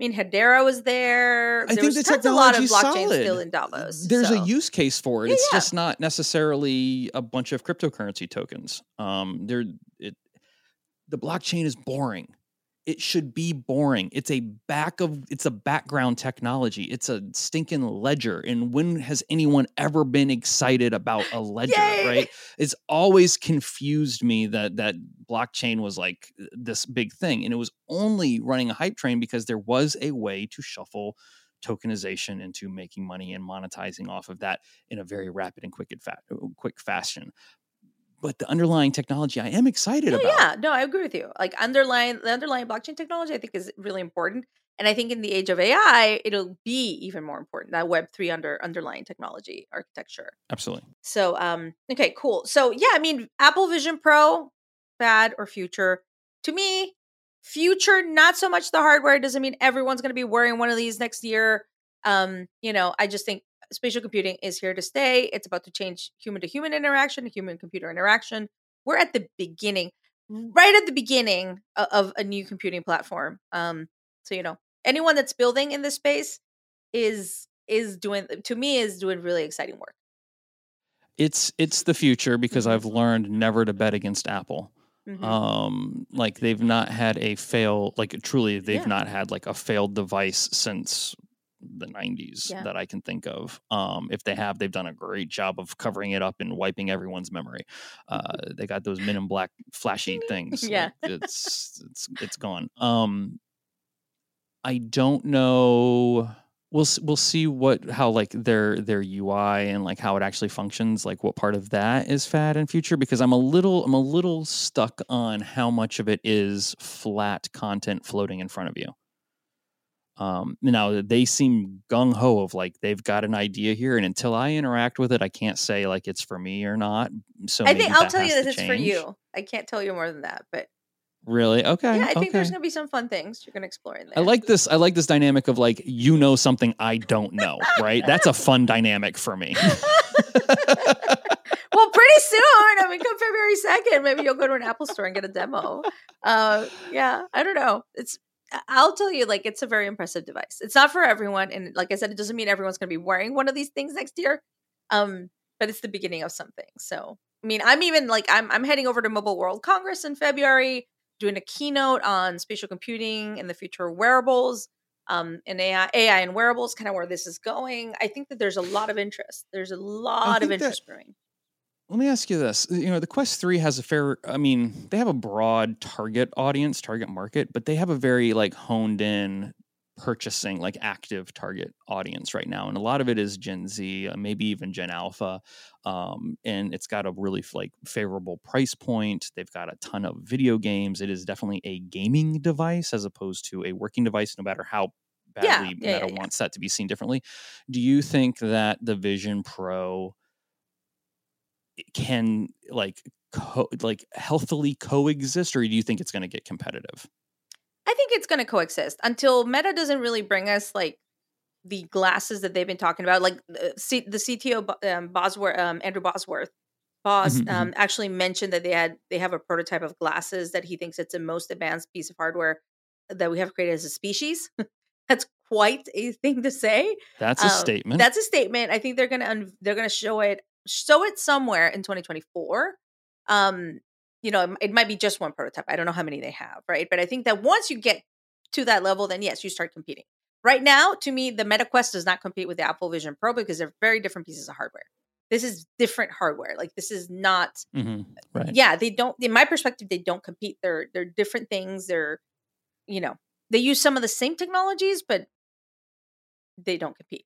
I mean, Hedera was there. I there think was the a lot of blockchain solid. still in Davos. There's so. a use case for it. Yeah, it's yeah. just not necessarily a bunch of cryptocurrency tokens. Um, there, it, the blockchain is boring. It should be boring. It's a back of it's a background technology. It's a stinking ledger. And when has anyone ever been excited about a ledger? Yay! Right? It's always confused me that that blockchain was like this big thing, and it was only running a hype train because there was a way to shuffle tokenization into making money and monetizing off of that in a very rapid and quick and fa- quick fashion. But the underlying technology, I am excited No, about. yeah, no, I agree with you. Like underlying the underlying blockchain technology, I think is really important. And I think in the age of AI, it'll be even more important that Web three under underlying technology architecture. Absolutely. So, um, okay, cool. So, yeah, I mean, Apple Vision Pro, bad or future? To me, future, not so much the hardware. Doesn't mean everyone's going to be wearing one of these next year. Um, you know, I just think spatial computing is here to stay. It's about to change human to human interaction, human computer interaction. We're at the beginning, right at the beginning of, of a new computing platform. Um, so you know, anyone that's building in this space is is doing to me is doing really exciting work. It's it's the future because Mhm. I've learned never to bet against Apple. Mhm. Um, like they've not had a fail. Like truly, they've Yeah. not had like a failed device since the 90s Yeah. that I can think of. Um, if they have, they've done a great job of covering it up and wiping everyone's memory. Uh, they got those men in black flashy things. Yeah. Like, it's it's it's gone. Um, I don't know. We'll we'll see what how like their their UI and like how it actually functions. Like what part of that is fad in future because I'm a little I'm a little stuck on how much of it is flat content floating in front of you. Um, now they seem gung ho of like they've got an idea here, and until I interact with it, I can't say like it's for me or not. So I think I'll tell you that it's for you. I can't tell you more than that, but Really? Okay. yeah, I think there's gonna be some fun things you're gonna explore in there. I like this. I like this dynamic of like you know something I don't know. Right? That's a fun dynamic for me. well, pretty soon. I mean, come February second, maybe you'll go to an Apple store and get a demo. Uh, yeah, I don't know. It's I'll tell you, like, it's a very impressive device. It's not for everyone, and like I said, it doesn't mean everyone's going to be wearing one of these things next year. Um, but it's the beginning of something. So, I mean, I'm even like I'm I'm heading over to Mobile World Congress in February, doing a keynote on spatial computing and the future of wearables. um, and AI, AI and wearables, kind of where this is going. I think that there's a lot of interest. There's a lot of interest that, brewing. Let me ask you this: you know, the Quest Three has a fair. I mean, they have a broad target audience, target market, but they have a very like honed in purchasing like active target audience right now and a lot of it is gen z uh, maybe even gen alpha um, and it's got a really like favorable price point. They've got a ton of video games. It is definitely a gaming device as opposed to a working device no matter how badly yeah, yeah, meta yeah, wants that to be seen differently. Do you think that the vision pro can like co- like healthily coexist or do you think it's going to get competitive I think it's going to coexist until Meta doesn't really bring us like the glasses that they've been talking about. Like uh, C- the CTO um, Bosworth, um, Andrew Bosworth, Boss mm-hmm, um, mm-hmm. actually mentioned that they had they have a prototype of glasses that he thinks it's the most advanced piece of hardware that we have created as a species. that's quite a thing to say. That's a um, statement. That's a statement. I think they're gonna un- they're gonna show it show it somewhere in 2024. Um, you know, it might be just one prototype. I don't know how many they have, right? But I think that once you get to that level, then yes, you start competing. Right now, to me, the MetaQuest does not compete with the Apple Vision Pro because they're very different pieces of hardware. This is different hardware. Like this is not. Mm-hmm. Right. Yeah, they don't. In my perspective, they don't compete. They're they're different things. They're, you know, they use some of the same technologies, but they don't compete.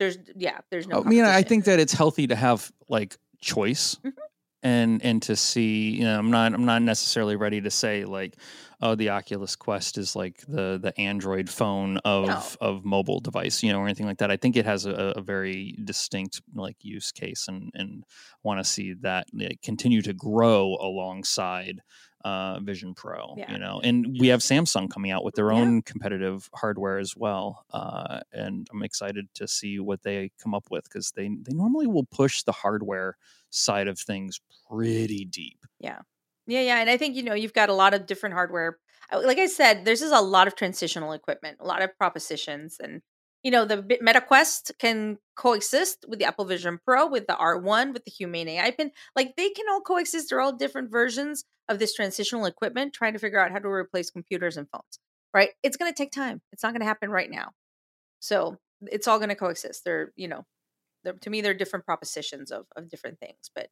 There's yeah, there's no. I mean, I think that it's healthy to have like choice. Mm-hmm and and to see you know i'm not i'm not necessarily ready to say like oh the oculus quest is like the the android phone of no. of mobile device you know or anything like that i think it has a, a very distinct like use case and and want to see that continue to grow alongside uh, Vision Pro, yeah. you know, and we have Samsung coming out with their own yeah. competitive hardware as well, uh, and I'm excited to see what they come up with because they they normally will push the hardware side of things pretty deep. Yeah. Yeah, yeah. And I think, you know, you've got a lot of different hardware. Uh, like I said, there's just a lot of transitional equipment, a lot of propositions. And, you know, the Meta Quest can coexist with the Apple Vision Pro, with the R1, with the Humane AI pin. Like they can all coexist. They're all different versions of this transitional equipment, trying to figure out how to replace computers and phones, right? It's going to take time. It's not going to happen right now. So it's all going to coexist. They're, you know, they're, to me they're different propositions of of different things but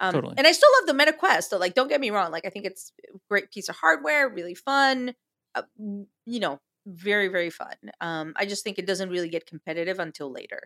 um totally. and i still love the meta quest so like don't get me wrong like i think it's a great piece of hardware really fun uh, you know very very fun um i just think it doesn't really get competitive until later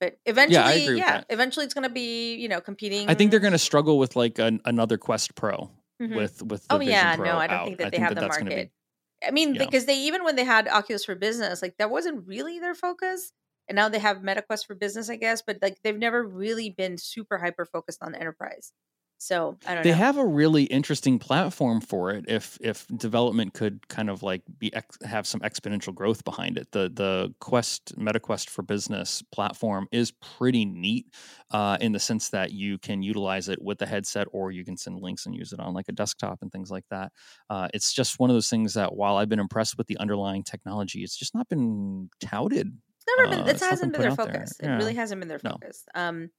but eventually yeah, yeah eventually it's going to be you know competing i think they're going to struggle with like an, another quest pro mm-hmm. with with oh yeah no i don't out. think that they have that the market be, i mean yeah. because they even when they had oculus for business like that wasn't really their focus and now they have MetaQuest for business, I guess, but like they've never really been super hyper focused on enterprise. So I don't they know. have a really interesting platform for it. If if development could kind of like be ex- have some exponential growth behind it, the the Quest MetaQuest for Business platform is pretty neat uh, in the sense that you can utilize it with the headset, or you can send links and use it on like a desktop and things like that. Uh, it's just one of those things that while I've been impressed with the underlying technology, it's just not been touted never been. Uh, it hasn't been their focus. Yeah. It really hasn't been their focus. No. Um,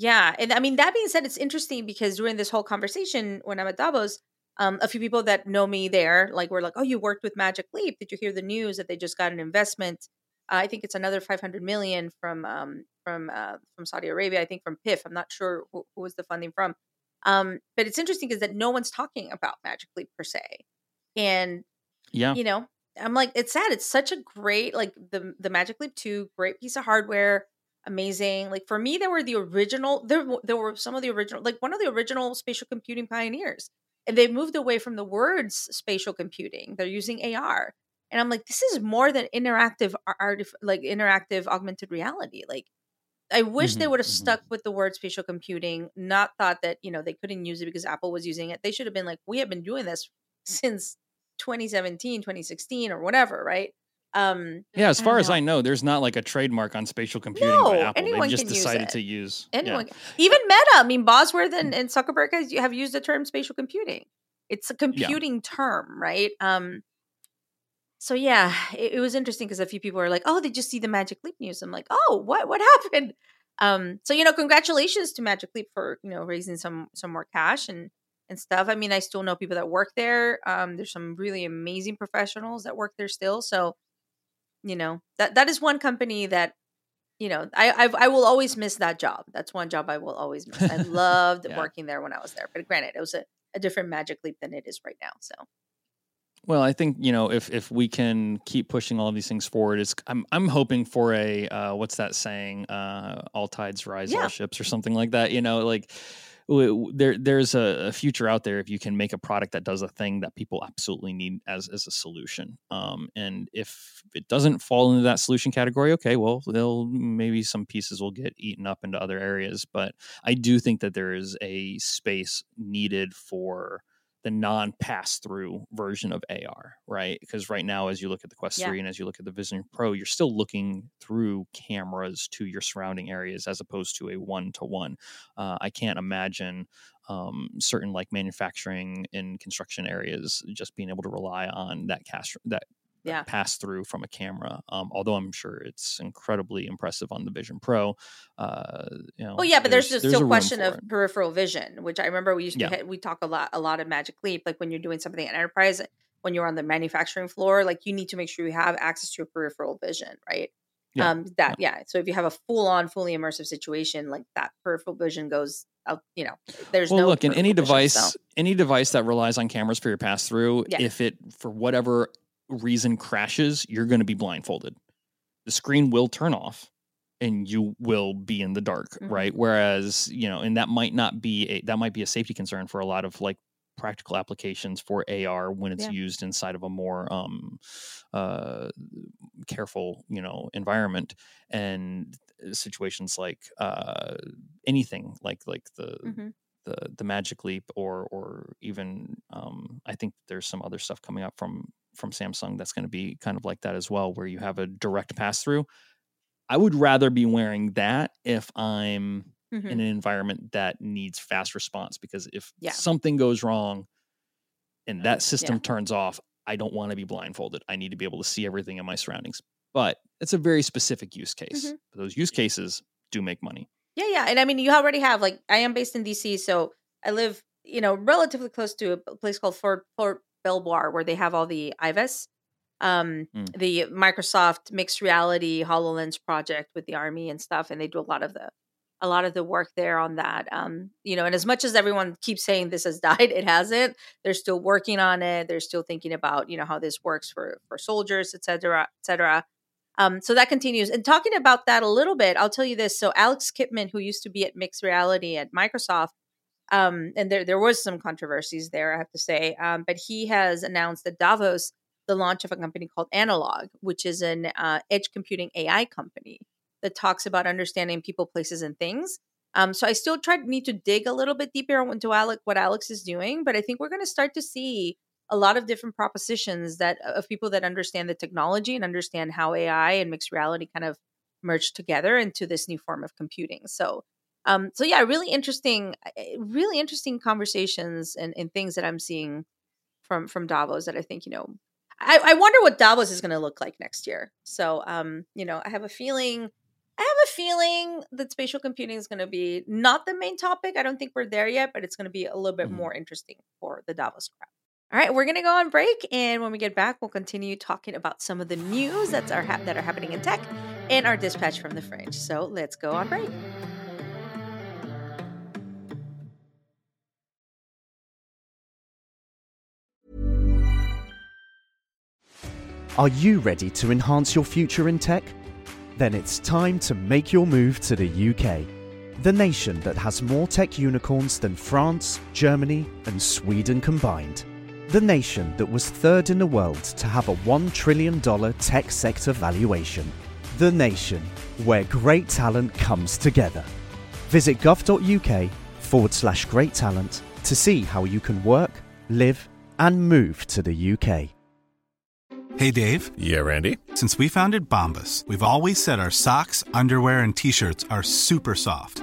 yeah, and I mean that being said, it's interesting because during this whole conversation, when I'm at Davos, um, a few people that know me there, like, were like, "Oh, you worked with Magic Leap? Did you hear the news that they just got an investment? Uh, I think it's another 500 million from um, from uh, from Saudi Arabia. I think from PIF. I'm not sure who, who was the funding from. Um, but it's interesting is that no one's talking about Magic Leap per se, and yeah, you know, I'm like, it's sad. It's such a great like the the Magic Leap 2, great piece of hardware, amazing. Like for me, there were the original, there there were some of the original, like one of the original spatial computing pioneers. And they moved away from the words spatial computing. They're using AR. And I'm like, this is more than interactive art like interactive augmented reality. Like I wish mm-hmm, they would have mm-hmm. stuck with the word spatial computing, not thought that, you know, they couldn't use it because Apple was using it. They should have been like, we have been doing this since 2017, 2016 or whatever, right? Um, yeah, as far as I know, there's not like a trademark on spatial computing no, by Apple. They just decided to use anyone, yeah. even Meta. I mean, Bosworth and, and Zuckerberg has, have used the term spatial computing. It's a computing yeah. term, right? Um, so yeah, it, it was interesting because a few people were like, "Oh, did you see the Magic Leap news?" I'm like, "Oh, what what happened?" Um, so you know, congratulations to Magic Leap for you know raising some some more cash and and stuff. I mean, I still know people that work there. Um, there's some really amazing professionals that work there still. So you know that that is one company that you know I I've, I will always miss that job. That's one job I will always miss. I loved yeah. working there when I was there, but granted, it was a, a different magic leap than it is right now. So. Well, I think you know if if we can keep pushing all of these things forward, it's I'm I'm hoping for a uh, what's that saying? Uh, all tides rise, yeah. all ships, or something like that. You know, like there there's a, future out there if you can make a product that does a thing that people absolutely need as as a solution. Um, and if it doesn't fall into that solution category, okay, well, they'll maybe some pieces will get eaten up into other areas. But I do think that there is a space needed for the non pass through version of AR, right? Because right now, as you look at the Quest yeah. 3 and as you look at the Vision Pro, you're still looking through cameras to your surrounding areas as opposed to a one to one. I can't imagine um, certain like manufacturing and construction areas just being able to rely on that cast that yeah. pass through from a camera. Um, although I'm sure it's incredibly impressive on the Vision Pro. Uh, you know, well, yeah, but there's, there's just still question of it. peripheral vision, which I remember we used to yeah. we talk a lot a lot of Magic Leap, like when you're doing something in enterprise, when you're on the manufacturing floor, like you need to make sure you have access to a peripheral vision, right? Yeah. Um, that yeah. yeah. So if you have a full on, fully immersive situation, like that peripheral vision goes out. You know, there's well, no look in any device, so. any device that relies on cameras for your pass through. Yeah. If it for whatever reason crashes, you're going to be blindfolded. The screen will turn off and you will be in the dark, mm-hmm. right? Whereas, you know, and that might not be a that might be a safety concern for a lot of like practical applications for AR when it's yeah. used inside of a more um uh careful, you know, environment and situations like uh anything like like the mm-hmm the the magic leap or or even um, I think there's some other stuff coming up from from Samsung that's going to be kind of like that as well, where you have a direct pass through. I would rather be wearing that if I'm mm-hmm. in an environment that needs fast response because if yeah. something goes wrong and that system yeah. turns off, I don't want to be blindfolded. I need to be able to see everything in my surroundings. But it's a very specific use case. Mm-hmm. Those use cases do make money. Yeah, yeah. And I mean, you already have like I am based in DC, so I live, you know, relatively close to a place called Fort Fort Belvoir where they have all the IVAS, um, mm. the Microsoft mixed reality HoloLens project with the army and stuff, and they do a lot of the a lot of the work there on that. Um, you know, and as much as everyone keeps saying this has died, it hasn't. They're still working on it. They're still thinking about you know how this works for for soldiers, et cetera, et cetera. Um, so that continues. And talking about that a little bit, I'll tell you this. So Alex Kipman, who used to be at Mixed Reality at Microsoft, um, and there there was some controversies there, I have to say. Um, but he has announced at Davos the launch of a company called Analog, which is an uh, edge computing AI company that talks about understanding people, places, and things. Um, so I still try need to dig a little bit deeper into Alex, what Alex is doing, but I think we're going to start to see a lot of different propositions that of people that understand the technology and understand how AI and mixed reality kind of merge together into this new form of computing. So um, so yeah, really interesting, eh, really interesting conversations and, and things that I'm seeing from from Davos that I think you know. I, I wonder what Davos is going to look like next year. So um, you know, I have a feeling. I have a feeling that spatial computing is going to be not the main topic. I don't think we're there yet, but it's going to be a little bit mm-hmm. more interesting for the Davos crowd. All right, we're gonna go on break, and when we get back, we'll continue talking about some of the news that's are ha- that are happening in tech and our dispatch from the fringe. So let's go on break. Are you ready to enhance your future in tech? Then it's time to make your move to the UK, the nation that has more tech unicorns than France, Germany, and Sweden combined the nation that was third in the world to have a $1 trillion tech sector valuation. The nation where great talent comes together. Visit gov.uk forward slash great talent to see how you can work, live, and move to the UK. Hey Dave. Yeah, Randy. Since we founded Bombas, we've always said our socks, underwear, and t shirts are super soft.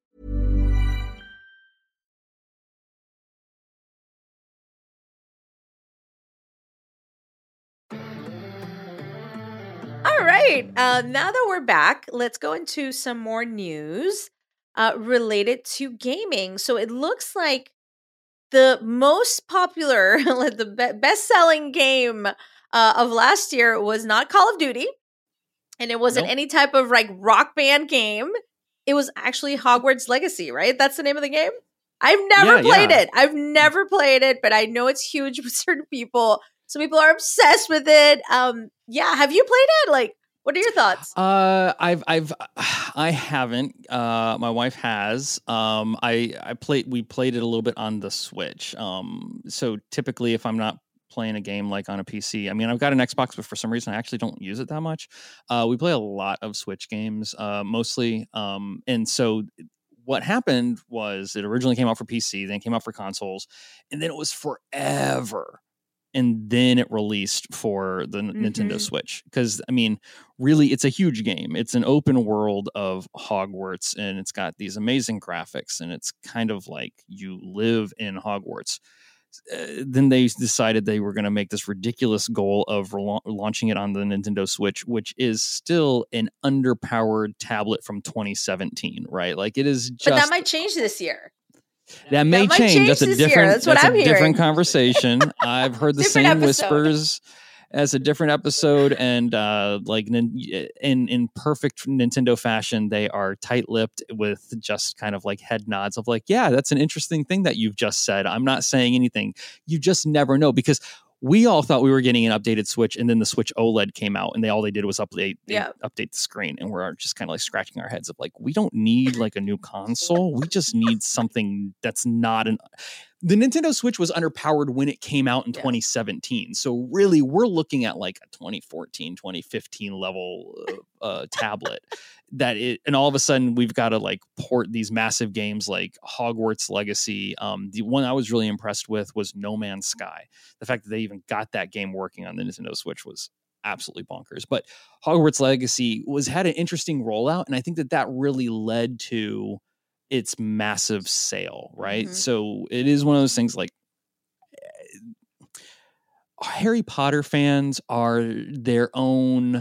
Right. Uh, now that we're back, let's go into some more news uh, related to gaming. So it looks like the most popular, the be- best selling game uh, of last year was not Call of Duty, and it wasn't Nope. any type of like rock band game. It was actually Hogwarts Legacy, right? That's the name of the game. I've never Yeah, played yeah. it. I've never played it, but I know it's huge with certain people. Some people are obsessed with it. Um, yeah, have you played it? Like, what are your thoughts? Uh, I've I've I haven't. Uh, my wife has. Um, I I played. We played it a little bit on the Switch. Um, so typically, if I'm not playing a game like on a PC, I mean, I've got an Xbox, but for some reason, I actually don't use it that much. Uh, we play a lot of Switch games, uh, mostly. Um, and so what happened was it originally came out for PC, then came out for consoles, and then it was forever. And then it released for the N- Nintendo. Switch. Because, I mean, really, it's a huge game. It's an open world of Hogwarts, and it's got these amazing graphics, and it's kind of like you live in Hogwarts. Uh, then they decided they were going to make this ridiculous goal of launching it on the Nintendo Switch, which is still an underpowered tablet from 2017, right? Like it is just but that might change this year. That may might change. change That's a this year. different. That's what a I'm different hearing. conversation. I've heard the same episode. whispers as a different episode, and uh, like in in perfect Nintendo fashion, they are tight lipped with just kind of like head nods of like, yeah, that's an interesting thing that you've just said. I'm not saying anything. You just never know because. We all thought we were getting an updated Switch, and then the Switch OLED came out, and they all they did was update Yeah. update the screen, and we're just kind of like scratching our heads of like, we don't need like a new console. We just need something that's not an. The Nintendo Switch was underpowered when it came out in Yeah. 2017. So really, we're looking at like a 2014, 2015 level uh, uh, tablet that it, and all of a sudden we've got to like port these massive games like Hogwarts Legacy. Um, the one I was really impressed with was No Man's Sky. The fact that they even got that game working on the Nintendo Switch was absolutely bonkers. But Hogwarts Legacy was had an interesting rollout, and I think that that really led to its massive sale. Right, Mhm. so it is one of those things like. eh, Harry Potter fans are their own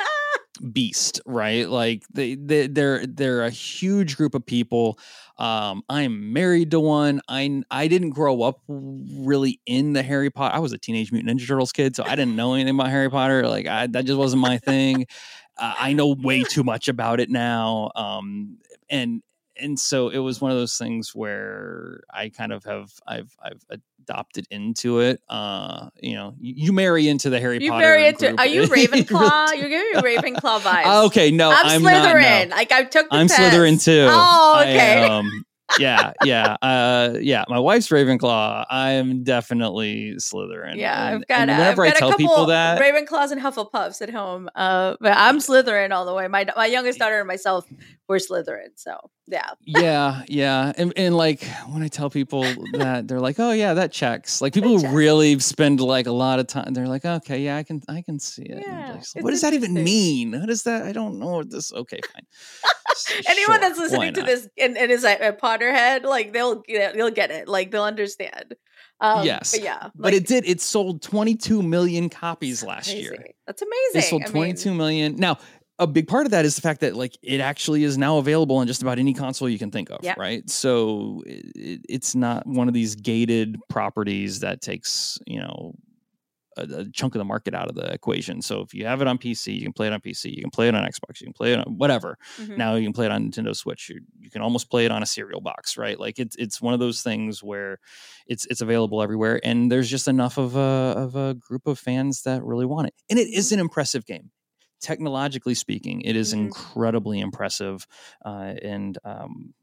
beast, right? Like they, they they're they're a huge group of people. Um, I'm married to one. I I didn't grow up really in the Harry Potter. I was a Teenage Mutant Ninja Turtles kid, so I didn't know anything about Harry Potter. Like I, that just wasn't my thing. Uh, I know way too much about it now. Um, and and so it was one of those things where I kind of have I've I've adopted into it. Uh, you know, you, you marry into the Harry Potter. You Potter. very into. Are you Ravenclaw? You're giving me Ravenclaw vibes. Okay, no, I'm, I'm, not, no. Slytherin. Like I took the I'm test. Slytherin too. Oh, I, okay. um, yeah, yeah, uh, yeah. My wife's Ravenclaw. I am definitely Slytherin. yeah, and, I've got. and whenever I've got I tell people that, Ravenclaws and Hufflepuffs at home, uh, but I'm Slytherin all the way. My my youngest daughter and myself were Slytherin. So yeah, yeah, yeah, and and like when I tell people that, they're like, "Oh yeah, that checks." Like people who checks. really spend like a lot of time, they're like, "Okay, yeah, I can, I can see it." Yeah, like, what does that even mean? What is that? I don't know what this. Okay, fine. anyone Sure, that's listening to this and, and is a, a Potterhead, like they'll they'll get it. Like they'll understand. Um, yes, but yeah, but like, it did. It sold 22 million copies last year. That's amazing. They sold I mean, 22 million. Now, a big part of that is the fact that like it actually is now available on just about any console you can think of, Yeah. right? So it, it's not one of these gated properties that takes, you know, a, a chunk of the market out of the equation. So if you have it on PC, you can play it on PC, you can play it on Xbox, you can play it on whatever. mhm. Now you can play it on Nintendo Switch. You, you can almost play it on a cereal box, right? Like it's it's one of those things where it's it's available everywhere, and there's just enough of a of a group of fans that really want it. And it is an impressive game, technologically speaking. It is Mhm. incredibly impressive, uh, and um,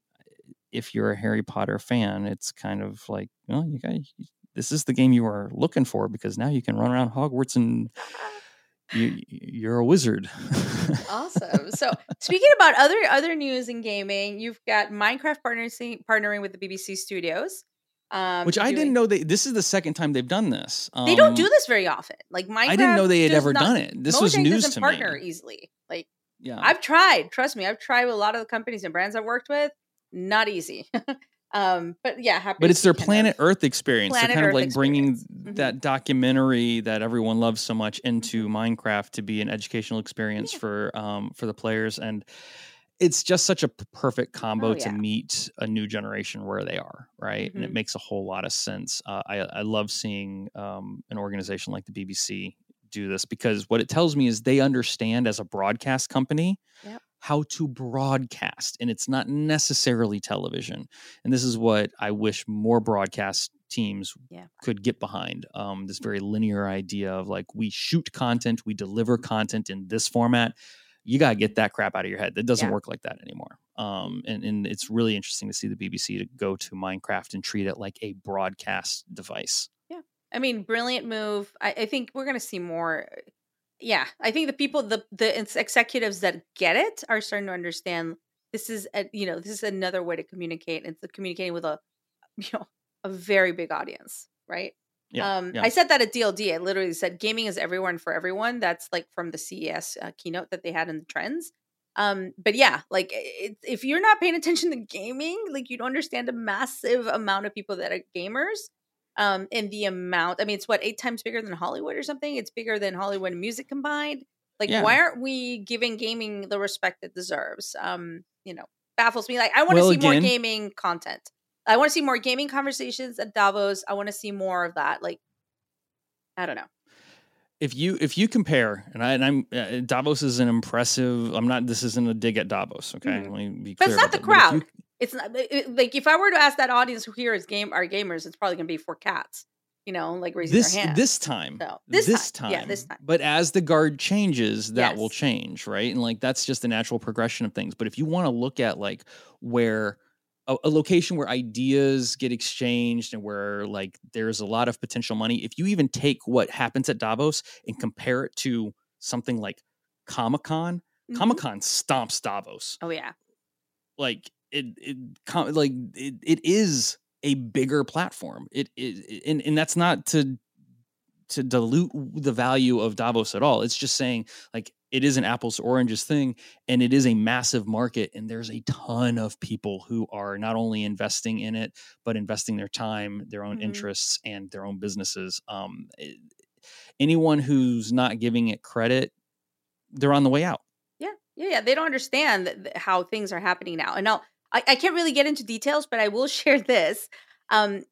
if you're a Harry Potter fan, it's kind of like, well, you guys. This is the game you are looking for because now you can run around Hogwarts and you, you're a wizard. awesome. So speaking about other other news in gaming, you've got Minecraft partnering partnering with the BBC Studios. Um, Which I doing- didn't know they. This is the second time they've done this. They don't do Um, this very often. Like Minecraft. I didn't know they had ever not- done it. This was news to partner me. easily. Like Yeah, I've tried. Trust me, I've tried with a lot of the companies and brands I've worked with. Not easy. Um, but yeah, happy. But it's their planet of- Earth experience. Planet They're kind Earth of like bringing experience. Mhm. that documentary that everyone loves so much into Mhm. Minecraft to be an educational experience Yeah. for um for the players and it's just such a perfect combo Oh, to meet a new generation where they are, right? And it Mhm. makes a whole lot of sense. Uh, I I love seeing um, an organization like the BBC do this because what it tells me is they understand as a broadcast company Yep. How to broadcast and it's not necessarily television and this is what i wish more broadcast teams Yeah. could get behind um, this very linear idea of like we shoot content we deliver content in this format you got to get that crap out of your head that doesn't Yeah. work like that anymore um, and, and it's really interesting to see the bbc to go to minecraft and treat it like a broadcast device yeah I mean, brilliant move. I, I think we're going to see more. Yeah, I think the people, the the ex- executives that get it, are starting to understand this is a, you know this is another way to communicate. It's communicating with a you know a very big audience, right? yeah, um, yeah. I said that at DLD. I literally said gaming is everywhere and for everyone. That's like from the CES uh, keynote that they had in the trends. Um, but yeah, like it, if you're not paying attention to gaming, like you don't understand a massive amount of people that are gamers. Um, and the amount, I mean, it's what eight times bigger than Hollywood or something. It's bigger than Hollywood and music combined. Like, Yeah. why aren't we giving gaming the respect it deserves? Um, you know, baffles me. Like, I want to Well, see more gaming content. I want to see more gaming conversations at Davos. I want to see more of that. Like, I don't know. if you if you compare and, I, and I'm uh, Davos is an impressive. I'm not. This isn't a dig at Davos. Okay, Mhm. let me be But it's not the that. Crowd. It's not it- like if I were to ask that audience who here is game are gamers, it's probably gonna be four cats. You know, like raising this their hand. this time So, this time. time Yeah, this time. but as the guard changes that will change right and like that's just the natural progression of things but if you want to look at like where a, a location where ideas get exchanged and where like there's a lot of potential money if you even take what happens at davos and compare it to something like comic-con Mhm. comic-con stomps davos Oh yeah. like it, it like it, it is a bigger platform it is and, and that's not to to dilute the value of davos at all it's just saying like it is an apples to oranges thing and it is a massive market and there's a ton of people who are not only investing in it but investing their time their own Mhm. interests and their own businesses um it- anyone who's not giving it credit they're on the way out Yeah, yeah, yeah. They don't understand how things are happening now. And now I, I can't really get into details, but I will share this. Um,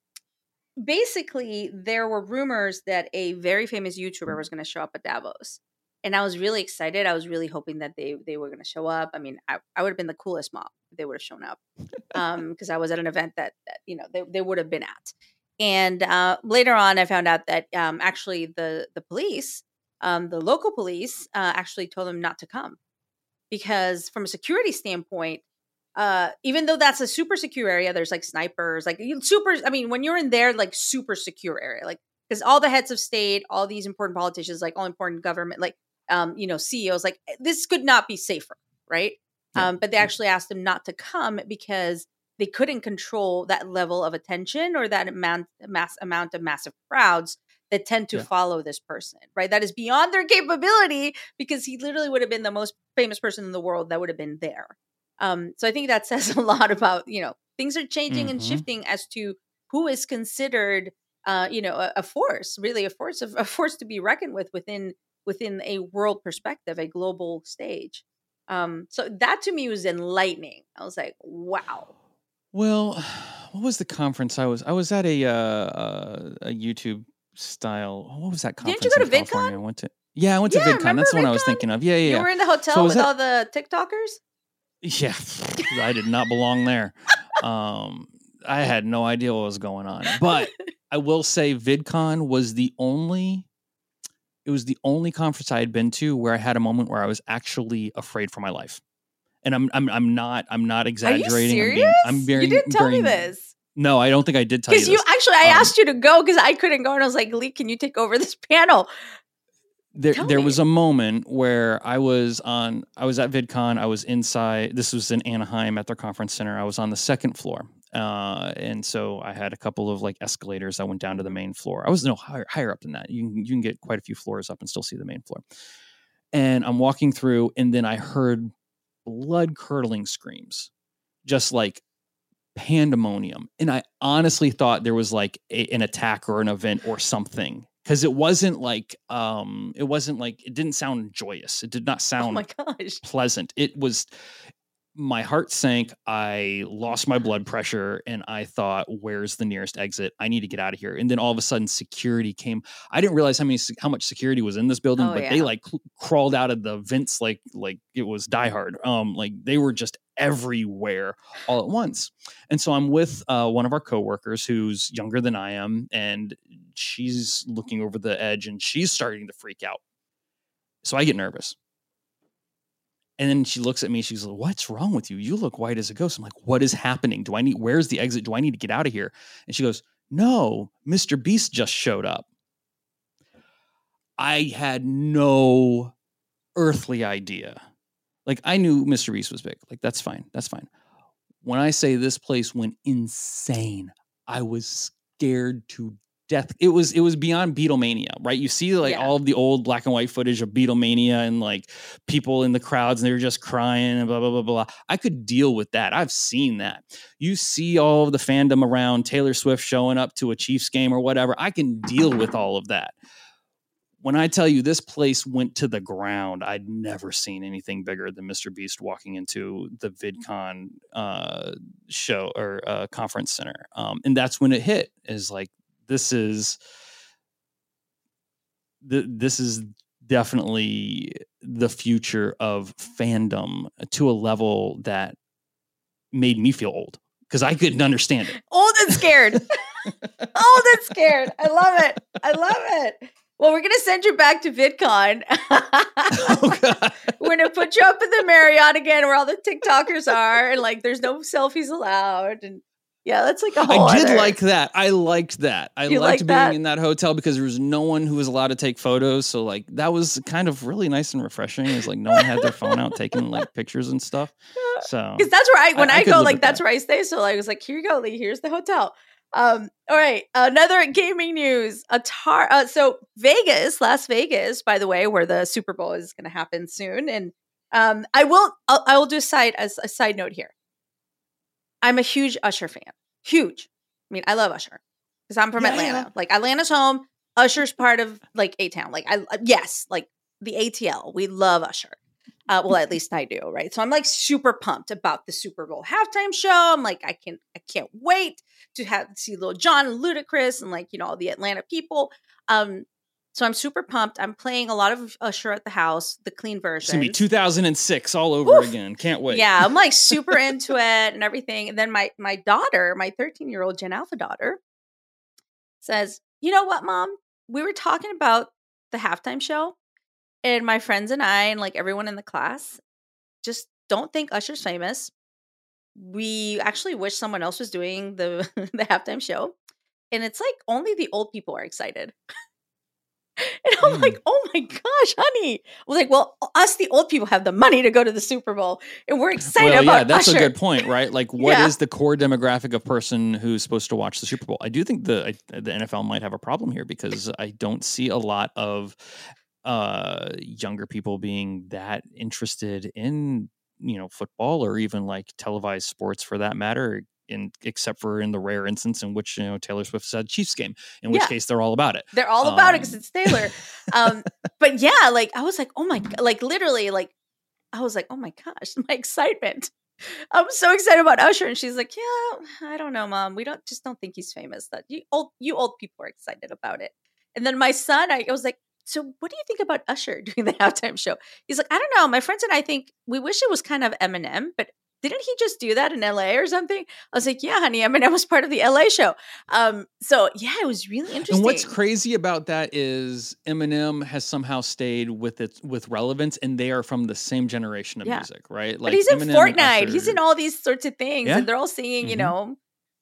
basically, there were rumors that a very famous YouTuber was going to show up at Davos, and I was really excited. I was really hoping that they they were going to show up. I mean, I, I would have been the coolest mom if they would have shown up, um, because I was at an event that that you know they they would have been at. And uh, later on, I found out that um, actually the the police, um, the local police, uh, actually told them not to come because from a security standpoint uh even though that's a super secure area there's like snipers like super i mean when you're in there like super secure area like because all the heads of state all these important politicians like all important government like um you know ceos like this could not be safer right Yeah. um but they actually asked them not to come because they couldn't control that level of attention or that amount mass amount of massive crowds that tend to Yeah. follow this person right that is beyond their capability because he literally would have been the most famous person in the world that would have been there um so i think that says a lot about you know things are changing and Mhm. shifting as to who is considered uh you know a, a force really a force of a force to be reckoned with within within a world perspective a global stage um so that to me was enlightening i was like wow Well, what was the conference I was? I was at a uh, uh, a YouTube style. What was that conference? Didn't you go to? VidCon? I went to. Yeah, I went to Yeah, VidCon. That's the one I was thinking of. Yeah, yeah, you yeah. were in the hotel So with that- all the tiktokers Yeah, I did not belong there. Um, I had no idea what was going on. But I will say, VidCon was the only. It was the only conference I had been to where I had a moment where I was actually afraid for my life, and I'm I'm I'm not I'm not exaggerating. are you serious I'm being, I'm you didn't tell me this No, I don't think I did tell you because you, actually i Um, asked you to go because i couldn't go and i was like lee can you take over this panel there Tell there me. was a moment where I was on I was at VidCon. I was inside. This was in Anaheim at their conference center. I was on the second floor, uh, and so I had a couple of like escalators that went down to the main floor. I was no higher higher up than that. You can you can get quite a few floors up and still see the main floor. And I'm walking through, and then I heard blood curdling screams, just like pandemonium. And I honestly thought there was like a, an attack or an event or something because it wasn't like um it wasn't like it didn't sound joyous. It did not sound Oh sound my gosh. pleasant. It was my heart sank. I lost my blood pressure and I thought, where's the nearest exit? I need to get out of here. And then all of a sudden security came. I didn't realize how many how much security was in this building, Oh, but they like crawled out of the vents like like it was Die Hard. Um like they were just everywhere all at once. And so I'm with uh, one of our coworkers who's younger than I am and she's looking over the edge and she's starting to freak out. So I get nervous. And then she looks at me. She's like, "What's wrong with you? You look white as a ghost." I'm like, "What is happening? Do I need? Where's the exit? Do I need to get out of here?" And she goes, "No, Mr. Beast just showed up." I had no earthly idea. Like I knew Mr. Beast was big. Like that's fine. That's fine. When I say this place went insane, I was scared to death. It was it was beyond Beatlemania, right? You see like Yeah. all of the old black and white footage of Beatlemania and like people in the crowds and they were just crying and blah blah blah blah. I could deal with that. I've seen that. You see all of the fandom around Taylor Swift showing up to a Chiefs game or whatever. I can deal with all of that. When I tell you this place went to the ground, I'd never seen anything bigger than Mr. Beast walking into the VidCon uh, show or uh, conference center, um, and that's when it hit. Is like this is th- this is definitely the future of fandom to a level that made me feel old because I couldn't understand it. Old and scared. Old and scared. I love it. I love it. Well, we're gonna send you back to VidCon. Oh, God. we're gonna put you up in the Marriott again, where all the TikTokers are, and like, there's no selfies allowed. And yeah, that's like a whole. I did other- like that. I liked that. I You liked like being that? in that hotel because there was no one who was allowed to take photos. So like that was kind of really nice and refreshing. It's like no one had their phone out taking like pictures and stuff. So because that's where I when I- I, I go, like that's that. where I stay. So like, I was like, here you go, Lee. Here's the hotel. Um, all right, another gaming news. Atar. Uh, so Vegas, Las Vegas, by the way, where the Super Bowl is going to happen soon, and um, I will I'll, I will do a side as a side note here. I'm a huge Usher fan. Huge. I mean, I love Usher because I'm from Yeah, Atlanta. yeah. Like Atlanta's home. Usher's part of like A Town. Like I yes, like the ATL. We love Usher. Uh, well, at least I do, right? So I'm like super pumped about the Super Bowl halftime show. I'm like, I can, I can't wait to have see Lil Jon and Ludacris and like you know all the Atlanta people. Um, so I'm super pumped. I'm playing a lot of Usher at the house, the clean version. it's gonna be 2006 all over Oof. again. Can't wait. Yeah, I'm like super into it and everything. And then my my daughter, my 13 year old Gen Alpha daughter, says, "You know what, mom? We were talking about the halftime show, and my friends and I, and like everyone in the class, just don't think Usher's famous. We actually wish someone else was doing the the halftime show, and it's like only the old people are excited." And I'm Mm. like, oh my gosh, honey. I was like, well, us, the old people, have the money to go to the Super Bowl, and we're excited well, about yeah, that's Usher. a good point, right? Like, what is Yeah. the core demographic of person who's supposed to watch the Super Bowl? I do think the I, the NFL might have a problem here because I don't see a lot of uh younger people being that interested in you know football or even like televised sports for that matter in except for in the rare instance in which you know Taylor Swift said Chiefs game in which Yeah. case they're all about it They're all about it because Um, it's Taylor. um, but yeah, like I was like, oh my, like literally, like I was like, oh my gosh, my excitement. I'm so excited about Usher, and she's like, yeah, I don't know, mom. We don't just don't think he's famous. That you old, you old people are excited about it. And then my son, I, I was like, so what do you think about Usher doing the halftime show? He's like, I don't know. My friends and I think we wish it was kind of Eminem, but didn't he just do that in LA or something? I was like, yeah, honey, Eminem was part of the LA show. Um, so yeah, it was really interesting. And what's crazy about that is Eminem has somehow stayed with it with relevance, and they are from the same generation of Yeah. music, right? but he's in Eminem Fortnite. He's in all these sorts of things, Yeah. and they're all singing, you Mhm. know,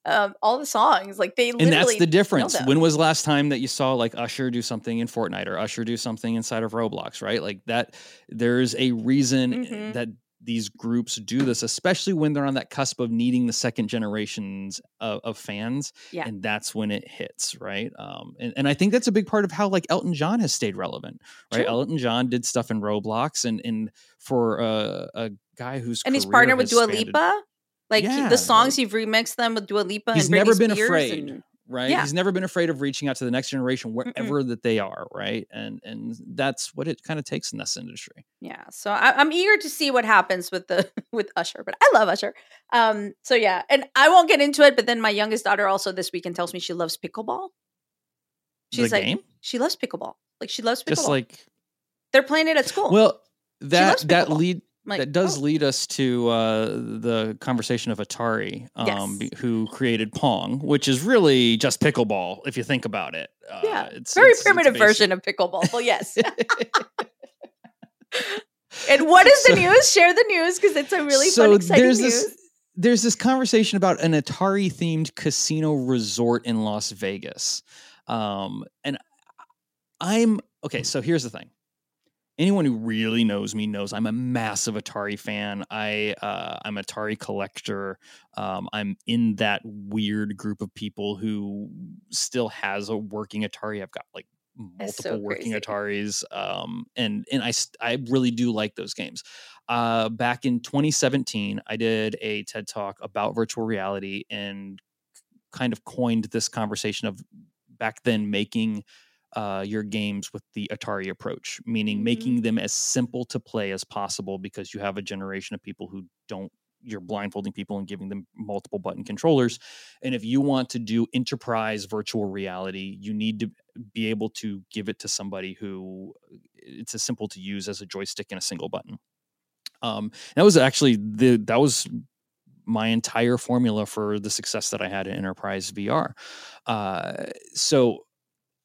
um, all the songs. Like they and that's literally the difference. When was the last time that you saw like Usher do something in Fortnite or Usher do something inside of Roblox, right? Like that. There's a reason Mhm. that these groups do this, especially when they're on that cusp of needing the second generations of, of fans, Yeah. and that's when it hits, right? Um, and, and I think that's a big part of how like Elton John has stayed relevant, right? True. Elton John did stuff in Roblox, and and for uh, a guy who's and he's partnered with Dua spanned- Lipa. Like Yeah, the songs you've remixed them with Dua Lipa. he's and never been Spears afraid and- right Yeah. he's never been afraid of reaching out to the next generation wherever that they are right and and that's what it kind of takes in this industry Yeah, so I, I'm eager to see what happens with the with Usher, but I love Usher. Um, so yeah, and I won't get into it. But then my youngest daughter also this weekend tells me she loves pickleball. She's the like, game she loves pickleball. Like she loves pickleball. just like they're playing it at school. well that that lead like, that does oh, lead us to uh, the conversation of Atari, um, Yes. who created Pong, which is really just pickleball if you think about it. Uh, yeah, it's very it's- it's primitive basic. version of pickleball. Well, yes. and what is the news? Share the news because it's a really so fun, exciting there's news. this there's this conversation about an Atari themed casino resort in Las Vegas, um, and I'm okay. So here's the thing. Anyone who really knows me knows I'm a massive Atari fan. I uh, I'm an Atari collector. Um, I'm in that weird group of people who still has a working Atari. I've got like That's so multiple working crazy. Ataris, um, and and I I really do like those games. Uh, back in 2017, I did a TED talk about virtual reality and kind of coined this conversation of back then making uh, your games with the Atari approach, meaning Mhm. making them as simple to play as possible because you have a generation of people who don't. You're blindfolding people and giving them multiple button controllers. And if you want to do enterprise virtual reality, you need to be able to give it to somebody who it's as simple to use as a joystick and a single button. Um, that was actually the that was my entire formula for the success that I had in enterprise VR. Uh, so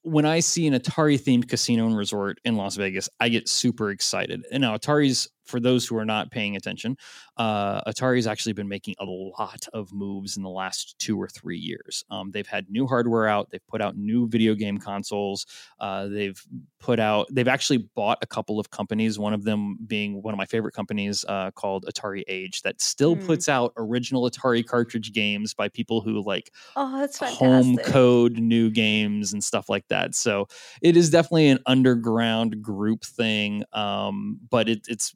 when I see an Atari themed casino and resort in Las Vegas, I get super excited. And now Atari's, for those who are not paying attention, uh, Atari's actually been making a lot of moves in the last two or three years. Um, they've had new hardware out. They've put out new video game consoles. Uh, they've put out. They've actually bought a couple of companies. One of them being one of my favorite companies uh, called Atari Age, that still Mm. puts out original Atari cartridge games by people who like Oh, that's home code new games and stuff like that. So it is definitely an underground group thing, um, but it, it's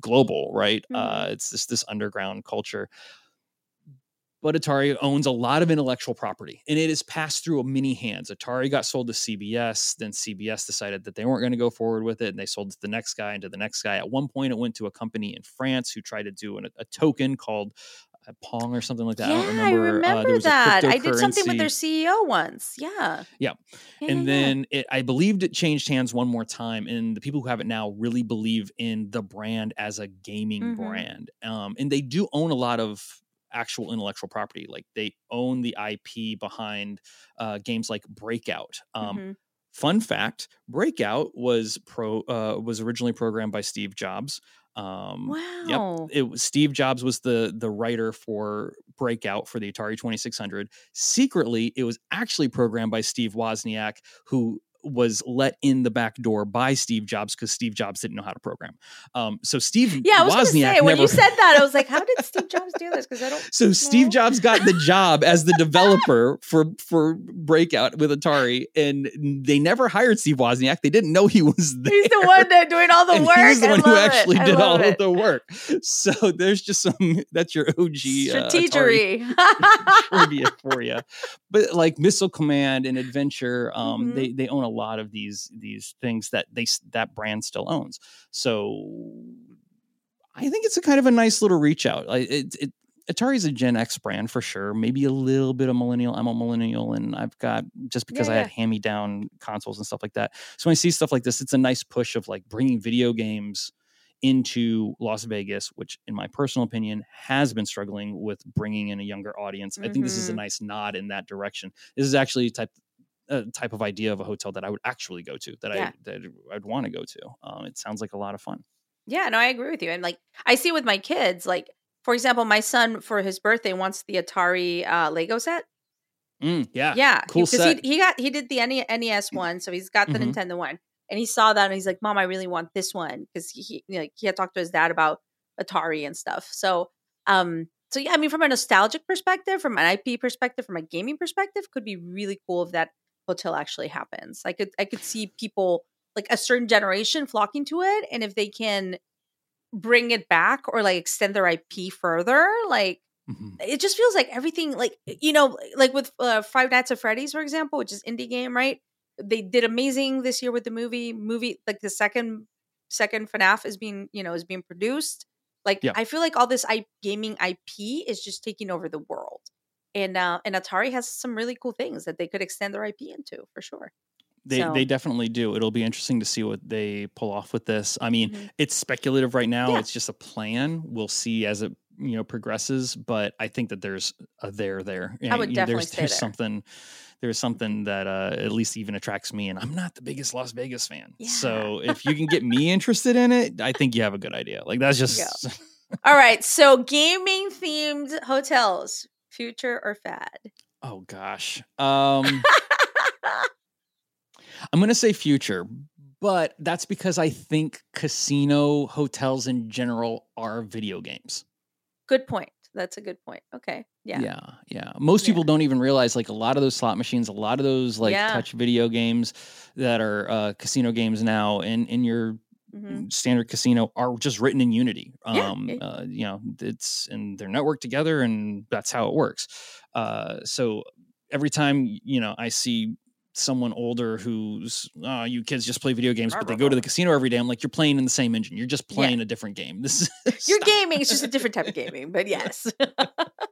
global, right? Uh, Mhm. it's just this underground culture. But Atari owns a lot of intellectual property and it is passed through a many hands. Atari got sold to CBS, then CBS decided that they weren't going to go forward with it and they sold it to the next guy and to the next guy. At one point, it went to a company in France who tried to do an, a token called uh, Pong or something like that. Yeah, I don't remember. I uh, remember a that. I did something with their CEO once. Yeah. Yeah. Yeah, and yeah, yeah. then it, I believed it changed hands one more time, and the people who have it now really believe in the brand as a gaming Mhm. brand. Um, and they do own a lot of actual intellectual property, like they own the IP behind uh, games like Breakout. Um, Mhm. Fun fact: Breakout was pro uh, was originally programmed by Steve Jobs. Um, wow. Yep. It was Steve Jobs was the the writer for Breakout for the Atari 2600. Secretly, it was actually programmed by Steve Wozniak, who was let in the back door by Steve Jobs because Steve Jobs didn't know how to program. Um, so Steve Yeah, I was going to Wozniak say when you said that, I was like, "How did Steve Jobs do this?" Because I don't. so Steve. Jobs got the job as the developer for for Breakout with Atari, and they never hired Steve Wozniak. They didn't know he was there. He's the one that doing all the and work. he was the I one who it. actually I did all love of the work. So there's just some that's your OG uh, trivia for you. But like Missile Command and Adventure, um, Mhm. they they own a lot of these these things that they that brand still owns. So I think it's a kind of a nice little reach out. Like it, it Atari's a Gen X brand for sure. Maybe a little bit of millennial. I'm a millennial, and I've got just because Yeah, I had hand me down consoles and stuff like that. So when I see stuff like this, it's a nice push of like bringing video games into Las Vegas, which, in my personal opinion, has been struggling with bringing in a younger audience. I think this is a Mhm. nice nod in that direction. This is actually type a type of idea of a hotel that I would actually go to, that Yeah. I that I'd want to go to. Um, it sounds like a lot of fun. Yeah, no, I agree with you. And like I see with my kids, like for example, my son for his birthday wants the Atari uh, Lego set. Mm, yeah, Yeah, cool because set. he he got he did the NES one, so he's got the Mhm. Nintendo one, and he saw that and he's like, "Mom, I really want this one," because he, he you know, like he had talked to his dad about Atari and stuff. So um, so yeah, I mean, from a nostalgic perspective, from an IP perspective, from a gaming perspective, could be really cool if that hotel actually happens. I could I could see people like a certain generation flocking to it, and if they can bring it back or like extend their IP further, like mm-hmm. it just feels like everything, like you know, like with uh, Five Nights at Freddy's, for example, which is indie game, right? They did amazing this year with the movie. Movie like the second second FNAF is being you know is being produced. Like yeah. I feel like all this I, gaming IP is just taking over the world, and uh, and Atari has some really cool things that they could extend their IP into for sure. They so. they definitely do. It'll be interesting to see what they pull off with this. I mean, mm-hmm. it's speculative right now. Yeah. It's just a plan. We'll see as it you know progresses, but I think that there's a there there. I would definitely there's, there's there. something there's something that uh, at least even attracts me, and I'm not the biggest Las Vegas fan. Yeah. So if you can get me interested in it, I think you have a good idea. Like that's just. All right, so gaming themed hotels, future or fad? Oh gosh. Um I'm going to say future, but that's because I think casino hotels in general are video games. Good point. That's a good point. Okay. Yeah. Yeah. Yeah. Most yeah. people don't even realize like a lot of those slot machines, a lot of those like yeah. touch video games that are uh, casino games now in in your mm-hmm. standard casino are just written in Unity. Um, yeah. uh, you know, it's and they're networked together, and that's how it works. Uh, so every time you know I see someone older who's oh, you kids just play video games, but they go to the casino every day. I'm like, you're playing in the same engine. You're just playing yeah. a different game. This is you're gaming. It's just a different type of gaming, but yes.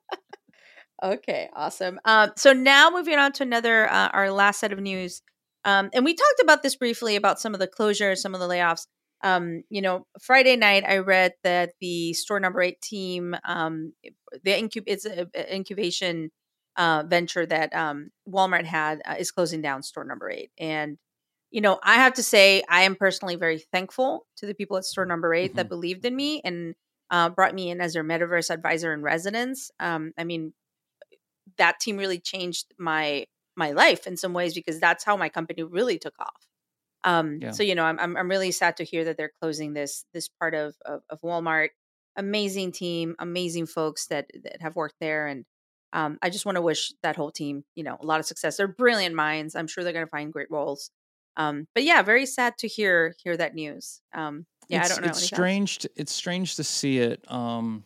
okay, awesome. Um, so now moving on to another uh, our last set of news. Um, and we talked about this briefly about some of the closures, some of the layoffs. Um, you know, Friday night I read that the store number eight team, um, the incub- it's an incubation uh, venture that um, Walmart had uh, is closing down store number eight. And, you know, I have to say, I am personally very thankful to the people at store number 8 mm-hmm. that believed in me and uh, brought me in as their metaverse advisor in residence. Um, I mean, that team really changed my my life in some ways because that's how my company really took off. Um, yeah. So you know, I'm, I'm I'm really sad to hear that they're closing this this part of of, of Walmart. Amazing team, amazing folks that that have worked there, and um, I just want to wish that whole team, you know, a lot of success. They're brilliant minds. I'm sure they're going to find great roles. Um, but yeah, very sad to hear hear that news. Um, yeah, it's, I don't know. It's strange. To, it's strange to see it. Um,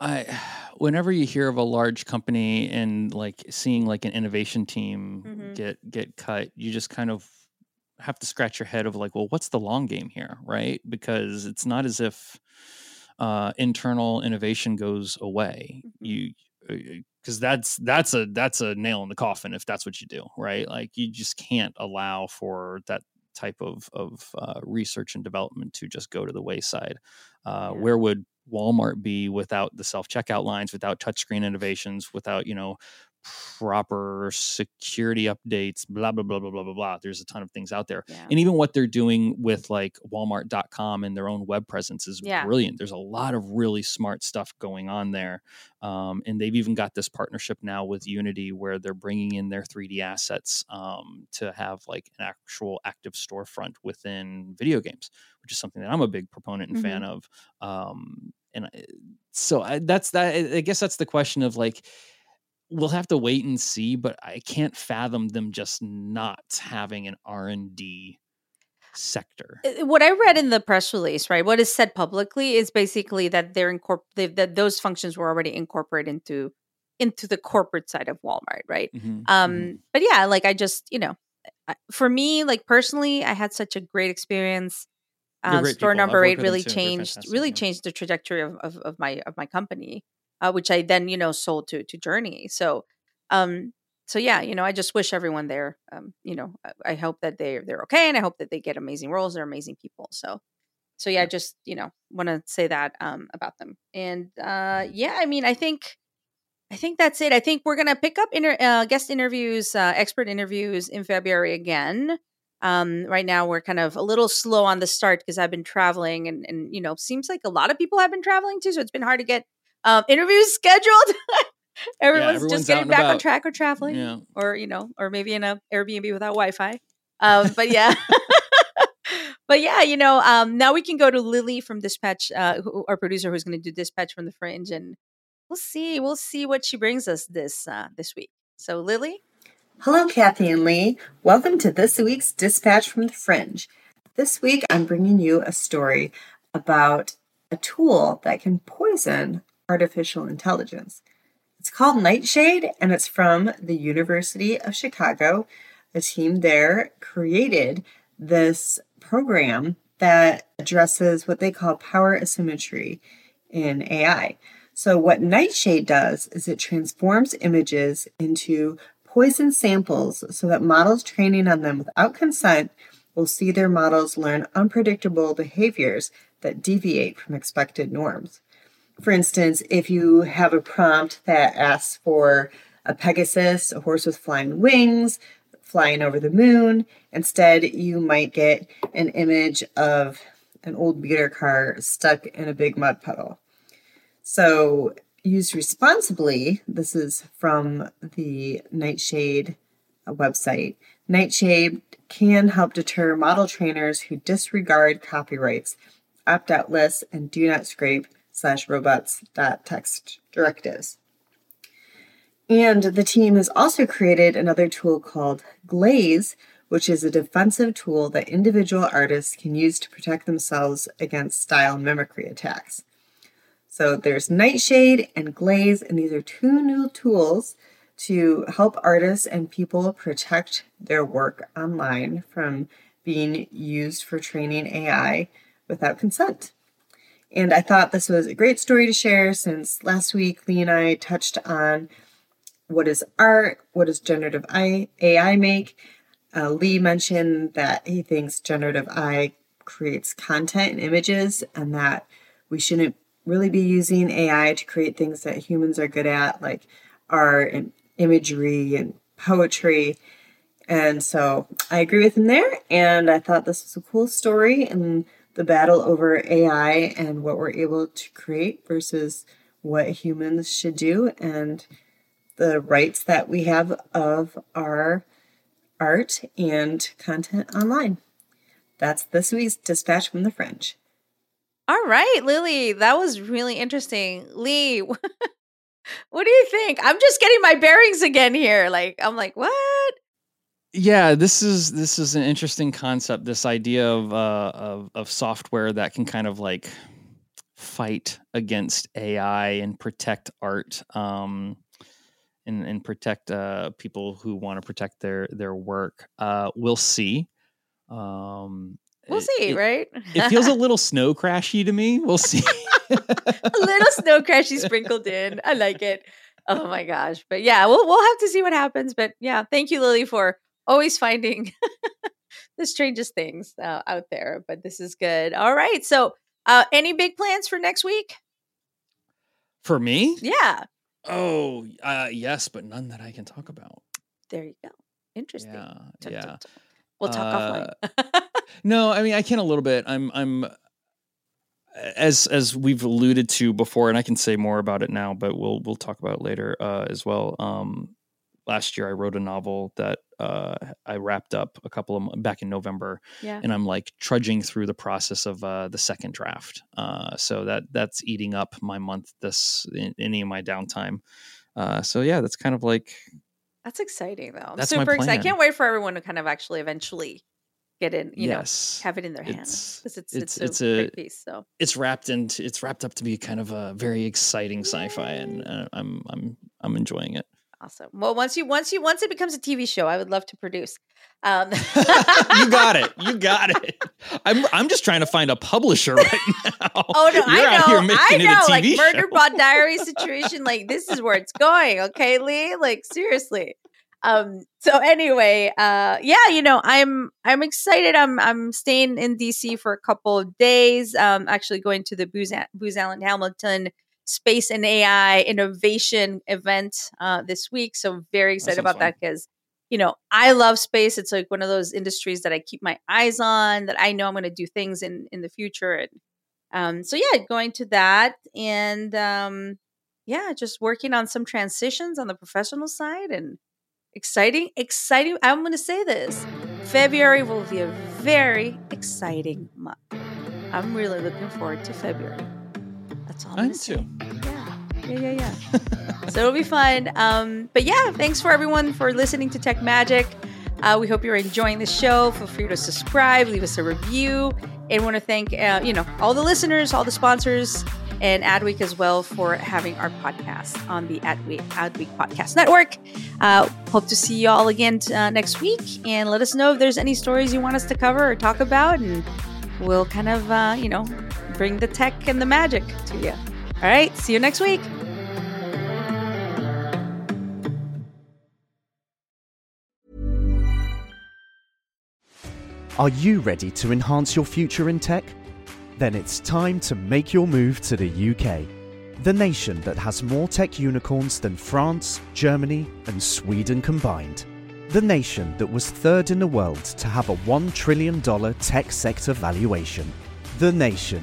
I, whenever you hear of a large company and like seeing like an innovation team mm-hmm. get get cut, you just kind of have to scratch your head of like, well, what's the long game here, right? Because it's not as if uh, internal innovation goes away. Mm-hmm. You because uh, that's that's a that's a nail in the coffin if that's what you do, right? Like you just can't allow for that type of of uh, research and development to just go to the wayside. Uh, yeah. Where would Walmart be without the self checkout lines, without touchscreen innovations, without you know proper security updates, blah, blah, blah, blah, blah, blah, blah. There's a ton of things out there. Yeah. And even what they're doing with like walmart.com and their own web presence is yeah. brilliant. There's a lot of really smart stuff going on there. Um, and they've even got this partnership now with Unity where they're bringing in their 3D assets um, to have like an actual active storefront within video games, which is something that I'm a big proponent and mm-hmm. fan of. Um, and so I, that's that. I guess that's the question of like, we'll have to wait and see but i can't fathom them just not having an r&d sector what i read in the press release right what is said publicly is basically that they're incorporated that those functions were already incorporated into into the corporate side of walmart right mm-hmm, um mm-hmm. but yeah like i just you know for me like personally i had such a great experience uh, store people. number eight really changed really yeah. changed the trajectory of, of, of my of my company uh, which I then you know sold to to Journey. So, um, so yeah, you know, I just wish everyone there, um, you know, I, I hope that they they're okay, and I hope that they get amazing roles. They're amazing people. So, so yeah, I just you know, want to say that um about them. And uh, yeah, I mean, I think. I think that's it. I think we're gonna pick up inter- uh, guest interviews, uh, expert interviews in February again. Um, right now, we're kind of a little slow on the start because I've been traveling, and and you know, seems like a lot of people have been traveling too. So it's been hard to get um, interviews scheduled. everyone's, yeah, everyone's, just getting back about. on track or traveling, yeah. or you know, or maybe in a Airbnb without Wi-Fi. Um, but yeah. but yeah, you know, um, now we can go to Lily from Dispatch, uh, who, our producer, who's going to do Dispatch from the Fringe, and we'll see, we'll see what she brings us this uh, this week. So, Lily. Hello, Cathy and Lee. Welcome to this week's Dispatch from the Fringe. This week, I'm bringing you a story about a tool that can poison artificial intelligence. It's called Nightshade and it's from the University of Chicago. A team there created this program that addresses what they call power asymmetry in AI. So, what Nightshade does is it transforms images into poison samples so that models training on them without consent will see their models learn unpredictable behaviors that deviate from expected norms. For instance, if you have a prompt that asks for a Pegasus, a horse with flying wings, flying over the moon, instead you might get an image of an old beater car stuck in a big mud puddle. So, used responsibly, this is from the Nightshade uh, website. Nightshade can help deter model trainers who disregard copyrights, opt out lists, and do not scrape slash robots.txt directives. And the team has also created another tool called Glaze, which is a defensive tool that individual artists can use to protect themselves against style mimicry attacks. So there's Nightshade and Glaze, and these are two new tools to help artists and people protect their work online from being used for training AI without consent. And I thought this was a great story to share since last week Lee and I touched on what is art, what does generative AI make. Uh, Lee mentioned that he thinks generative AI creates content and images, and that we shouldn't really be using AI to create things that humans are good at, like art and imagery and poetry. And so I agree with him there. And I thought this was a cool story and the battle over AI and what we're able to create versus what humans should do and the rights that we have of our art and content online. That's this week's dispatch from the Fringe. All right, Lily, that was really interesting. Lee, what do you think? I'm just getting my bearings again here. Like I'm like, what? Yeah, this is this is an interesting concept. This idea of uh, of of software that can kind of like fight against AI and protect art, um, and and protect uh, people who want to protect their their work. Uh, we'll see. Um, We'll see, it, right? it feels a little snow crashy to me. We'll see. a little snow crashy sprinkled in. I like it. Oh my gosh. But yeah, we'll we'll have to see what happens. But yeah, thank you, Lily, for always finding the strangest things uh, out there. But this is good. All right. So uh any big plans for next week? For me? Yeah. Oh, uh, yes, but none that I can talk about. There you go. Interesting. Yeah. Tuk, yeah. tuk, tuk. We'll talk Uh, offline. No, I mean I can a little bit. I'm I'm as as we've alluded to before, and I can say more about it now, but we'll we'll talk about it later uh, as well. Um, last year I wrote a novel that uh, I wrapped up a couple of back in November, yeah. and I'm like trudging through the process of uh, the second draft. Uh, so that that's eating up my month this in, any of my downtime. Uh, so yeah, that's kind of like That's exciting though. I'm That's super excited. I can't wait for everyone to kind of actually eventually get in, you yes, know, have it in their hands. It's- Because it's, it's- it's, it's a, a- great piece. So it's wrapped into it's wrapped up to be kind of a very exciting sci-fi, and I'm I'm I'm enjoying it. Awesome. Well, once you once you once it becomes a TV show, I would love to produce. Um, you got it. You got it. I'm I'm just trying to find a publisher right now. Oh no, You're I know, I know, like murder bot diary situation. Like this is where it's going. Okay, Lee. Like seriously. Um. So anyway, uh, yeah, you know, I'm I'm excited. I'm I'm staying in DC for a couple of days. Um, actually going to the Booz, Booz Allen Hamilton Space and AI Innovation event uh, this week. So very excited sounds about fun. that because you know, I love space. It's like one of those industries that I keep my eyes on, that I know I'm going to do things in in the future. And um, so yeah, going to that and um, yeah, just working on some transitions on the professional side and exciting, exciting. I'm going to say this: February will be a very exciting month. I'm really looking forward to February. That's all I'm I am going to say. too. Yeah, yeah, yeah. so it'll be fun. Um, but yeah, thanks for everyone for listening to Tech Magic. Uh, we hope you're enjoying the show. Feel free to subscribe, leave us a review, and want to thank uh, you know all the listeners, all the sponsors, and Adweek as well for having our podcast on the Adweek, Adweek Podcast Network. Uh, hope to see you all again uh, next week, and let us know if there's any stories you want us to cover or talk about, and we'll kind of, uh, you know, bring the tech and the magic to you. All right, see you next week. Are you ready to enhance your future in tech? Then it's time to make your move to the UK, the nation that has more tech unicorns than France, Germany, and Sweden combined. The nation that was third in the world to have a $1 trillion tech sector valuation. The nation